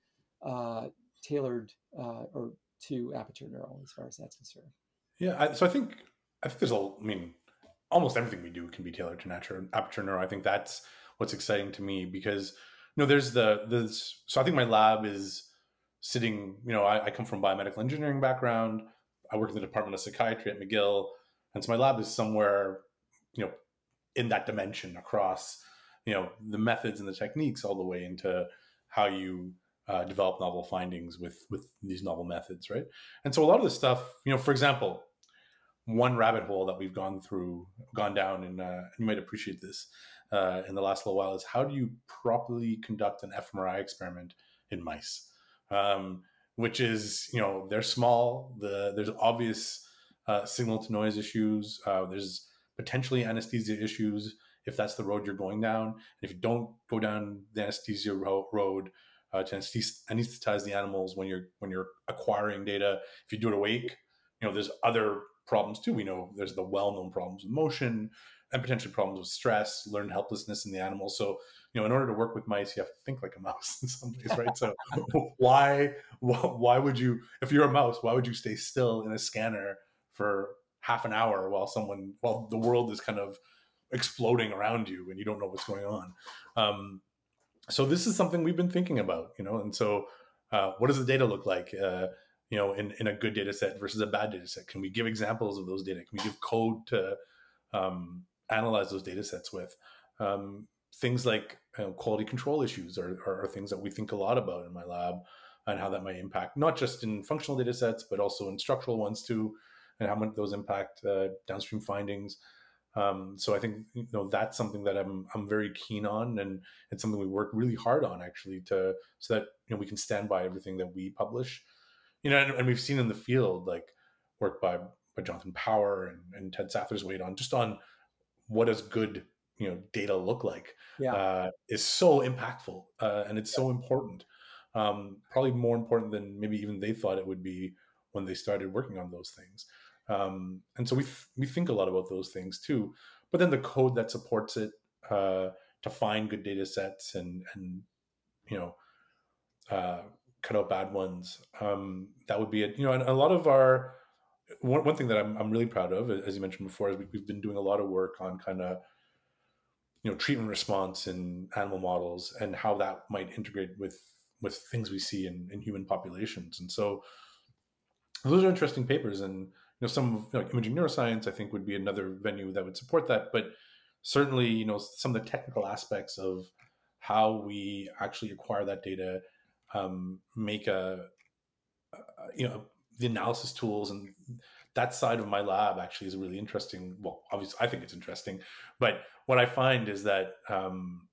uh, tailored uh, or to aperture neuro as far as that's concerned Yeah, I, so I think I think there's a. I mean, almost everything we do can be tailored to natural aperture neuro. I think that's what's exciting to me because you know there's the there's so I think my lab is sitting. You know, I, I come from biomedical engineering background. I work in the department of psychiatry at McGill, and so my lab is somewhere you know in that dimension across you know the methods and the techniques all the way into how you uh, develop novel findings with with these novel methods, right? And so a lot of this stuff, you know, for example, one rabbit hole that we've gone through, gone down, and uh, you might appreciate this uh, in the last little while is how do you properly conduct an fMRI experiment in mice, um, which is you know they're small, the there's obvious uh, signal to noise issues, uh, there's potentially anesthesia issues if that's the road you're going down. And if you don't go down the anesthesia ro- road uh, to anesthetize the animals when you're when you're acquiring data, if you do it awake, you know there's other problems too. We know there's the well-known problems with motion and potentially problems with stress, learned helplessness in the animals. So, you know, in order to work with mice, you have to think like a mouse [LAUGHS] in some ways, right? so, [LAUGHS] why why would you, if you're a mouse, why would you stay still in a scanner for half an hour while someone, while the world is kind of exploding around you and you don't know what's going on? Um, so this is something we've been thinking about, you know, and so uh, what does the data look like? Uh, you know, in, in a good data set versus a bad data set? Can we give examples of those data? Can we give code to um, analyze those data sets with? Um, things like you know, quality control issues are, are, are, things that we think a lot about in my lab and how that might impact not just in functional data sets, but also in structural ones too, and how much those impact uh, downstream findings. Um, so I think you know that's something that I'm I'm very keen on, and it's something we work really hard on actually to so that you know we can stand by everything that we publish you know, and, and, we've seen in the field like work by by Jonathan Power and, and Ted Satterthwaite on just on what does good you know data look like yeah. uh, is so impactful uh, and it's yeah. so important. Um, probably more important than maybe even they thought it would be when they started working on those things. Um, and so we th- we think a lot about those things too. But then the code that supports it uh, to find good data sets and and you know uh, cut out bad ones. Um, that would be it. You know, and a lot of our one, one thing that I'm, I'm really proud of, as you mentioned before, is we, we've been doing a lot of work on kind of you know treatment response in animal models and how that might integrate with with things we see in, in human populations. And so those are interesting papers. And you know, some you know, imaging neuroscience, I think, would be another venue that would support that. But certainly, you know, some of the technical aspects of how we actually acquire that data um, make a, a, you know the analysis tools and that side of my lab actually is really interesting. Well obviously i think it's interesting but what i find is that um,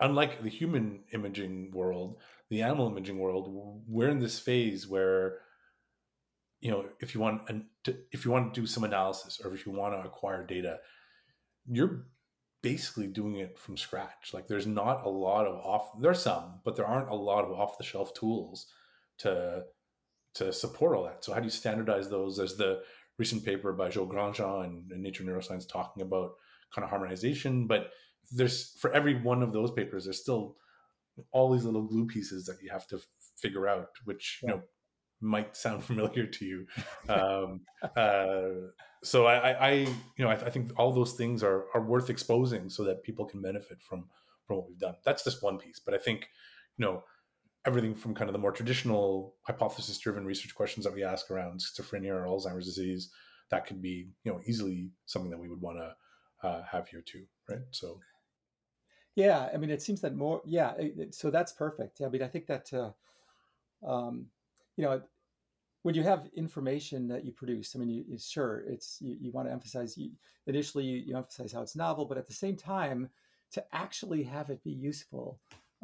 unlike the human imaging world the animal imaging world we're in this phase where you know if you want an, if you want to do some analysis or if you want to acquire data you're basically doing it from scratch. Like there's not a lot of off there's some, but there aren't a lot of off the shelf tools to to support all that. So how do you standardize those? There's the recent paper by Joe Grandjean and, and Nature Neuroscience talking about kind of harmonization, but there's for every one of those papers, there's still all these little glue pieces that you have to f- figure out, which yeah. you know might sound [LAUGHS] familiar to you. [LAUGHS] Um, uh, so I, I, you know, I, I, think all those things are are worth exposing so that people can benefit from from what we've done. That's just one piece, but I think, you know, everything from kind of the more traditional hypothesis driven research questions that we ask around schizophrenia or Alzheimer's disease, that could be, you know, easily something that we would want to uh, have here too, right? So. Yeah, I mean, it seems that more. Yeah, so that's perfect. Yeah, I mean, I think that. Uh, um, you know, when you have information that you produce, I mean, you, sure, it's you, you, want to emphasize. You, initially, you, you, emphasize how it's novel, but at the same time, to actually have it be useful,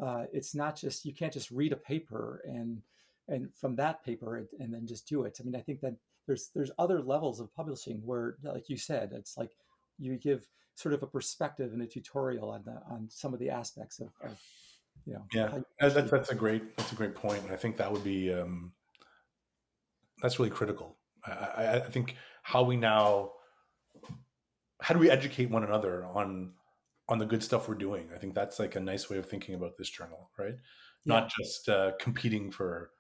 uh, it's not just you can't just read a paper and and from that paper and, and then just do it. I mean, I think that there's there's other levels of publishing where, like you said, it's like you give sort of a perspective and a tutorial on the, on some of the aspects of, of you know. Yeah, that's that's a great that's a great point, and I think that would be. Um, that's really critical. I, I think how we now how do we educate one another on on the good stuff we're doing? I think that's like a nice way of thinking about this journal right? Yeah. not just uh, competing for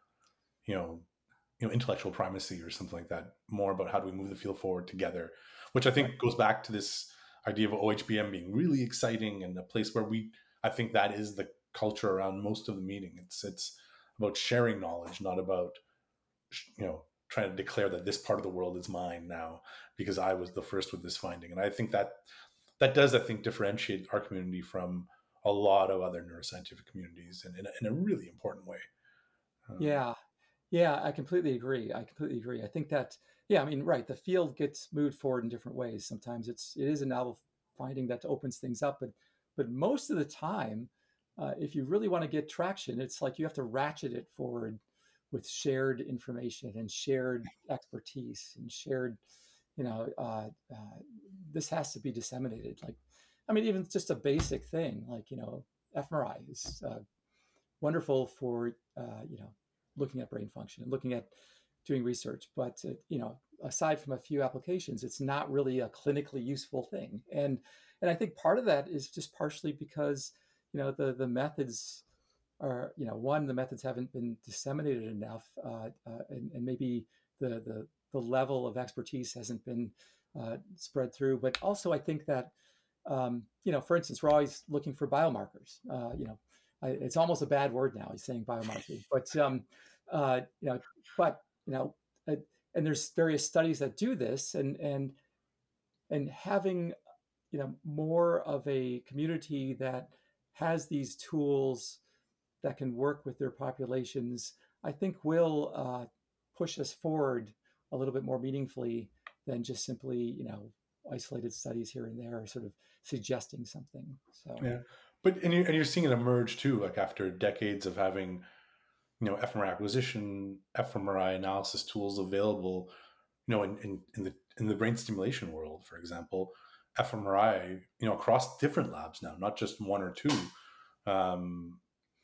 you know you know intellectual primacy or something like that. More about how do we move the field forward together which i think goes back to this idea of ohbm being really exciting and a place where we i think that is the culture around most of the meeting. It's it's about sharing knowledge not about you know trying to declare that this part of the world is mine now because I was the first with this finding. And I think that that does, I think, differentiate our community from a lot of other neuroscientific communities and in, in, a, really important way. Um, yeah. Yeah, I completely agree. I completely agree. I think that, yeah, I mean, right. The field gets moved forward in different ways. Sometimes it's, it is a novel finding that opens things up, but, but most of the time, uh, if you really want to get traction, it's like you have to ratchet it forward with shared information and shared expertise and shared you know uh, uh, this has to be disseminated like i mean even just a basic thing like you know fMRI is uh, wonderful for uh, you know looking at brain function and looking at doing research, but uh, you know, aside from a few applications, it's not really a clinically useful thing. And and I think part of that is just partially because you know the the methods are you know one the methods haven't been disseminated enough, uh, uh, and, and maybe the the the level of expertise hasn't been uh, spread through. But also, I think that um, you know, for instance, we're always looking for biomarkers. Uh, you know, I, it's almost a bad word now. He's saying biomarker, but um, uh, you know, but you know, and there's various studies that do this, and and and having you know more of a community that has these tools that can work with their populations, I think will uh, push us forward a little bit more meaningfully than just simply you know isolated studies here and there, sort of suggesting something. So yeah, but and you're, and you're seeing it emerge too, like after decades of having you know fMRI acquisition, fMRI analysis tools available, you know, in, in, in the in the brain stimulation world, for example, fMRI, you know, across different labs now, not just one or two. Um,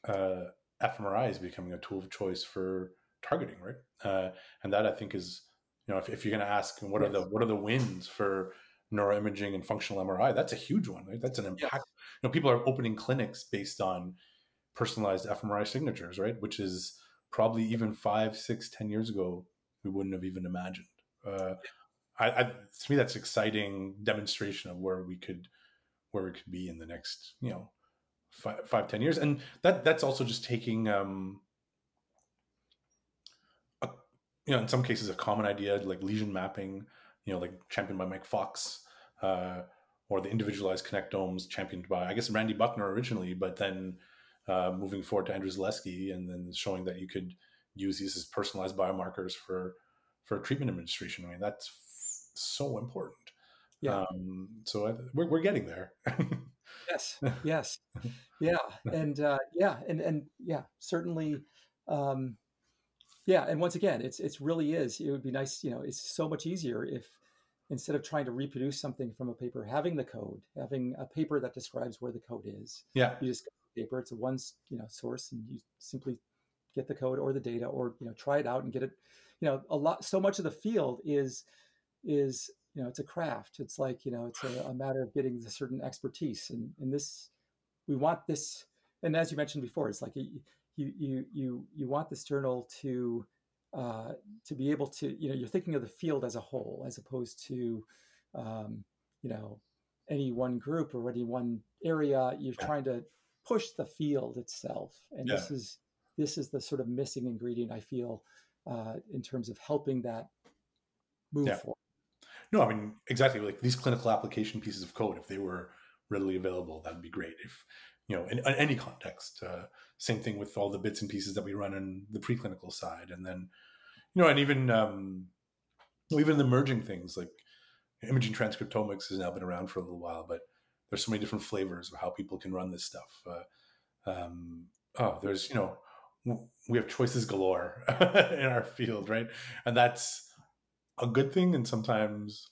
uh, fMRI is becoming a tool of choice for targeting, right? Uh, and that I think is, you know, if, if you're going to ask what yes. are the what are the wins for neuroimaging and functional MRI, that's a huge one. Right? That's an impact. Yes. You know, people are opening clinics based on personalized fMRI signatures, right? Which is probably even five, six, ten years ago we wouldn't have even imagined. Uh, I, I, to me, that's exciting demonstration of where we could where we could be in the next, you know, five, five ten years, and that that's also just taking, um, a, you know, in some cases a common idea like lesion mapping, you know, like championed by Mike Fox, uh, or the individualized connectomes championed by I guess Randy Buckner originally, but then uh, moving forward to Andrew Zalesky, and then showing that you could use these as personalized biomarkers for for treatment administration. I mean, that's f- so important. Yeah. Um, so I, we're we're getting there. [LAUGHS] yes. [LAUGHS] Yes. Yeah. And uh, yeah. And and yeah. Certainly. Um, yeah. And once again, it's it's really is. It would be nice. You know, it's so much easier if instead of trying to reproduce something from a paper, having the code, having a paper that describes where the code is. Yeah. You just paper. It's a one you know source, and you simply get the code or the data, or you know try it out and get it. You know, a lot. So much of the field is is you know it's a craft. It's like you know it's a, a matter of getting the certain expertise, and and this we want this. And as you mentioned before, it's like you you you you want this journal to uh, to be able to you know you're thinking of the field as a whole as opposed to um, you know any one group or any one area you're trying to push the field itself. And yeah. this is this is the sort of missing ingredient I feel uh, in terms of helping that move yeah. forward. No, I mean exactly like these clinical application pieces of code. If they were readily available, that'd be great. If you know, in, in any context, uh, same thing with all the bits and pieces that we run in the preclinical side, and then you know, and even um, even the merging things like imaging transcriptomics has now been around for a little while, but there's so many different flavors of how people can run this stuff. Uh, um, oh, there's you know we have choices galore [LAUGHS] in our field, right? And that's a good thing and sometimes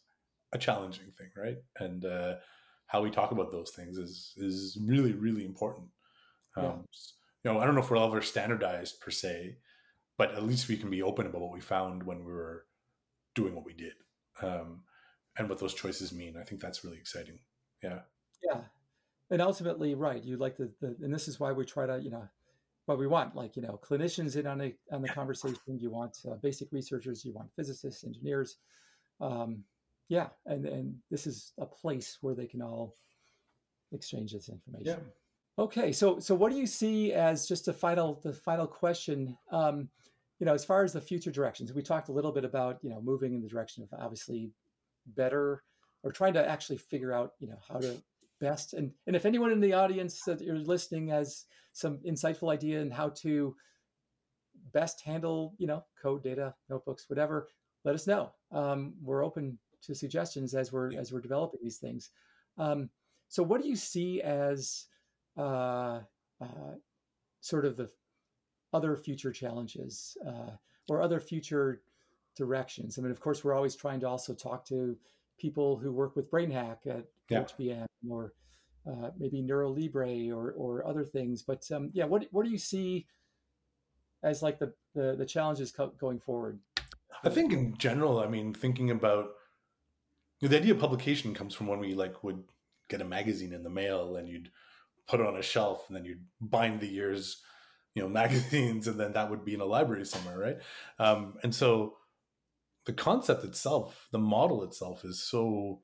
a challenging thing, right? And uh, how we talk about those things is is really really important. Um, yeah. You know, I don't know if we're ever standardized per se, but at least we can be open about what we found when we were doing what we did, um, and what those choices mean. I think that's really exciting. Yeah. Yeah, and ultimately, right? You like the, the and this is why we try to you know what we want like you know clinicians in on a on the conversation. You want uh, basic researchers. You want physicists, engineers. Um, yeah, and and this is a place where they can all exchange this information. Yeah. Okay, so so what do you see as just a final the final question? Um, you know, as far as the future directions, we talked a little bit about you know moving in the direction of obviously better or trying to actually figure out you know how to best. And and if anyone in the audience that you're listening has some insightful idea in how to best handle you know code data notebooks whatever let us know. Um, we're open to suggestions as we're as we're developing these things. Um, so what do you see as uh, uh, sort of the other future challenges uh, or other future directions? I mean of course we're always trying to also talk to people who work with BrainHack at yeah. HBM or uh, maybe NeuroLibre or or other things. But um, yeah, what what do you see as like the the, the challenges co- going forward? I think in general, I mean, thinking about you know, the idea of publication comes from when we like would get a magazine in the mail and you'd put it on a shelf and then you'd bind the year's you know [LAUGHS] magazines and then that would be in a library somewhere right um, and so the concept itself the model itself is so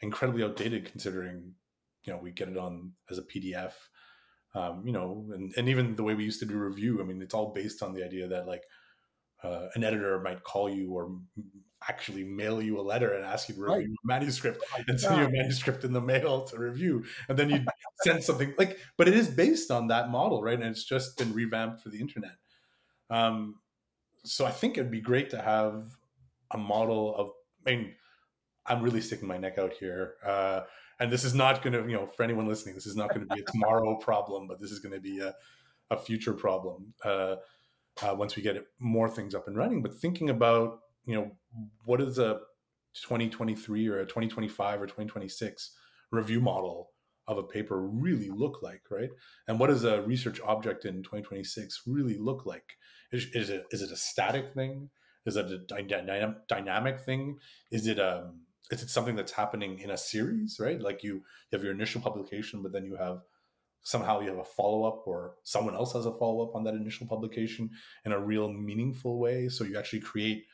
incredibly outdated considering you know we get it on as a pdf um, you know and, and even the way we used to do review i mean it's all based on the idea that like uh, an editor might call you or actually mail you a letter and ask you to review right. a manuscript oh and send you a manuscript in the mail to review. And then you [LAUGHS] send something like but it is based on that model right? And it's just been revamped for the internet. Um, so i think it'd be great to have a model of i mean i'm really sticking my neck out here uh, and this is not going to you know for anyone listening this is not going to be a tomorrow [LAUGHS] problem but this is going to be a, a future problem uh, uh, once we get more things up and running but thinking about you know, what does a 2023 or a 2025 or 2026 review model of a paper really look like, right? And what does a research object in 2026 really look like? Is, is it is it a static thing? Is it a dy- dynamic thing? Is it um is it something that's happening in a series, right? Like you, you have your initial publication, but then you have somehow you have a follow up or someone else has a follow up on that initial publication in a real meaningful way. So you actually create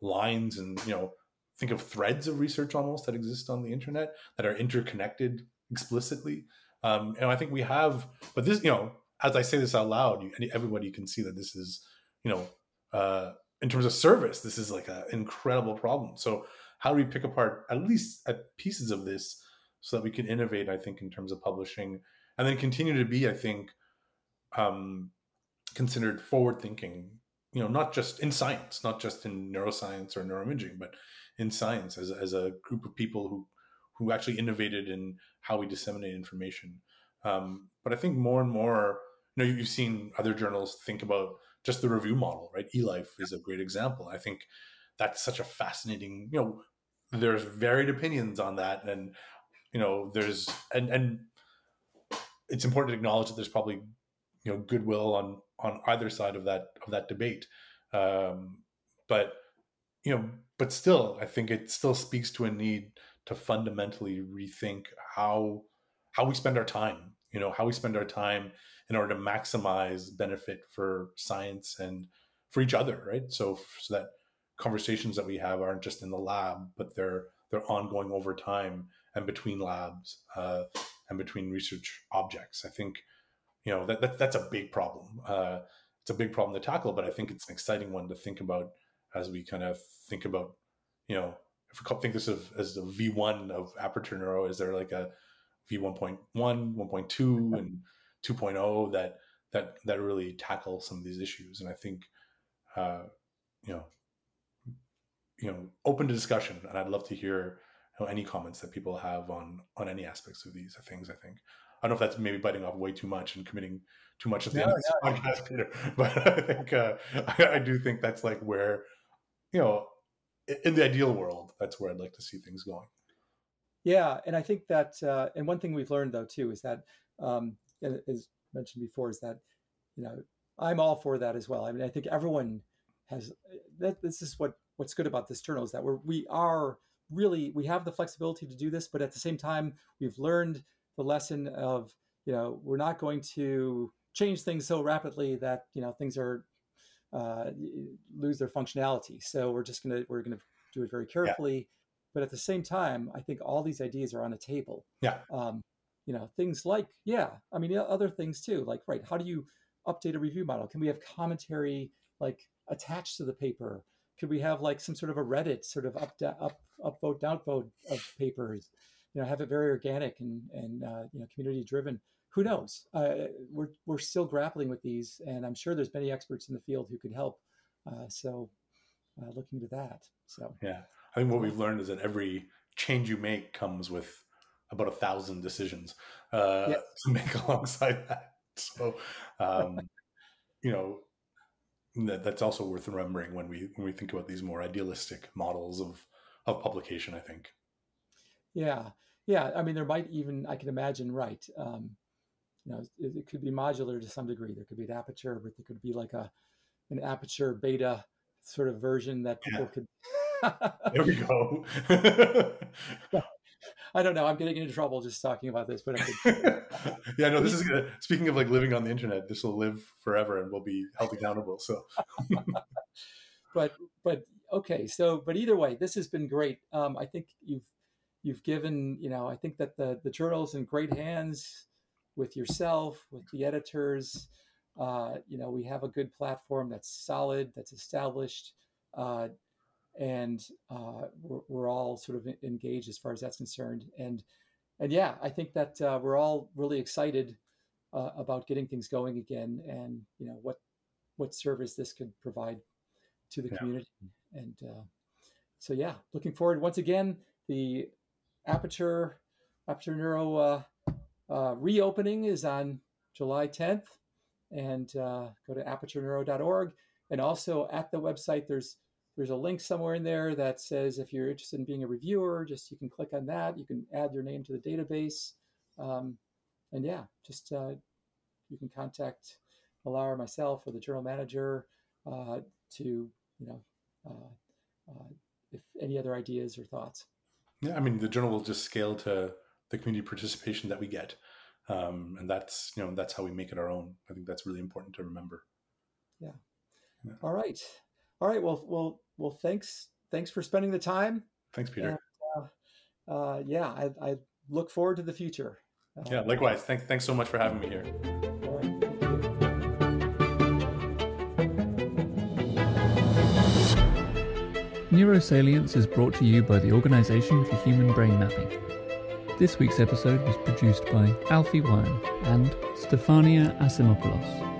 lines and you know think of threads of research almost that exist on the internet that are interconnected explicitly um, and i think we have but this you know as i say this out loud you, everybody can see that this is you know uh, in terms of service this is like an incredible problem. So how do we pick apart at least at pieces of this so that we can innovate i think in terms of publishing and then continue to be i think um, considered forward thinking you know not just in science not just in neuroscience or neuroimaging but in science as, as a group of people who who actually innovated in how we disseminate information. Um, but i think more and more you know you've seen other journals think about just the review model right elife is a great example i think that's such a fascinating you know there's varied opinions on that and you know there's and and it's important to acknowledge that there's probably you know goodwill on on either side of that of that debate. Um, but you know, but still, I think it still speaks to a need to fundamentally rethink how how we spend our time. You know, how we spend our time in order to maximize benefit for science and for each other, right? So, so that conversations that we have aren't just in the lab, but they're they're ongoing over time and between labs uh, and between research objects. I think you know that, that that's a big problem. Uh, it's a big problem to tackle, but I think it's an exciting one to think about as we kind of think about, you know, if we think this of as the V1 of aperture neuro, is there like a V1.1, 1.2, [LAUGHS] and 2.0 that that that really tackle some of these issues? And I think, uh, you know, you know, open to discussion, and I'd love to hear you know, any comments that people have on on any aspects of these things. I think I don't know if that's maybe biting off way too much and committing too much at the no, end of this no. podcast, [LAUGHS] Peter. But I think uh, I, [LAUGHS] I, do think that's like where, you know, in the ideal world, that's where I'd like to see things going. Yeah, and I think that, uh, and one thing we've learned though too is that, um, as mentioned before, is that, you know, I'm all for that as well. I mean, I think everyone has that. This is what what's good about this journal is that we're we are really we have the flexibility to do this, but at the same time, we've learned the lesson of you know we're not going to change things so rapidly that you know things are uh, lose their functionality. So we're just gonna we're gonna do it very carefully. Yeah. But at the same time, I think all these ideas are on the table. Yeah. Um, you know, things like yeah, I mean other things too. Like right, how do you update a review model? Can we have commentary like attached to the paper? Could we have like some sort of a Reddit sort of up up upvote downvote of papers? you know have it very organic and and uh, you know community driven who knows uh, we're we're still grappling with these and i'm sure there's many experts in the field who could help uh, so uh, looking to that so yeah i think what we've learned is that every change you make comes with about a thousand decisions uh, yeah. to make [LAUGHS] alongside that so um, you know that, that's also worth remembering when we when we think about these more idealistic models of of publication i think yeah yeah, I mean, there might even I can imagine, right? Um, you know, it, it, could be modular to some degree. There could be an aperture, but there could be like a an aperture beta sort of version that people Yeah. could. There we go. [LAUGHS] [LAUGHS] I don't know. I'm getting into trouble just talking about this, but [LAUGHS] yeah, no, this is gonna, speaking of like living on the internet, this will live forever and we'll be held accountable. So [LAUGHS] but but okay. So but either way, this has been great. Um, I think you've you've given you know I think that the the journal's in great hands with yourself, with the editors. Uh, you know, we have a good platform that's solid, that's established, uh, and uh, we're, we're all sort of engaged as far as that's concerned. And and yeah, I think that uh, we're all really excited uh, about getting things going again, and you know what what service this could provide to the Yeah. community. And uh, so yeah, looking forward once again the Aperture Aperture Neuro uh, uh, reopening is on July 10th, and uh, go to apertureneuro.org. And also at the website, there's there's a link somewhere in there that says if you're interested in being a reviewer, just you can click on that. You can add your name to the database, um, and yeah, just uh, you can contact Mallar or myself or the journal manager uh, to you know uh, uh, if any other ideas or thoughts. yeah, I mean, the journal will just scale to the community participation that we get, um, and that's you know that's how we make it our own. I think that's really important to remember. Yeah. All right, all right. Well, well, well. Thanks, thanks for spending the time. Thanks, Peter. Uh, yeah, I, I look forward to the future. Uh, Yeah, likewise. Thanks, thanks so much for having me here. all right, thank you. Neurosalience is brought to you by the Organisation for Human Brain Mapping. This week's episode was produced by Alfie Wearn and Stephania Assimopoulos.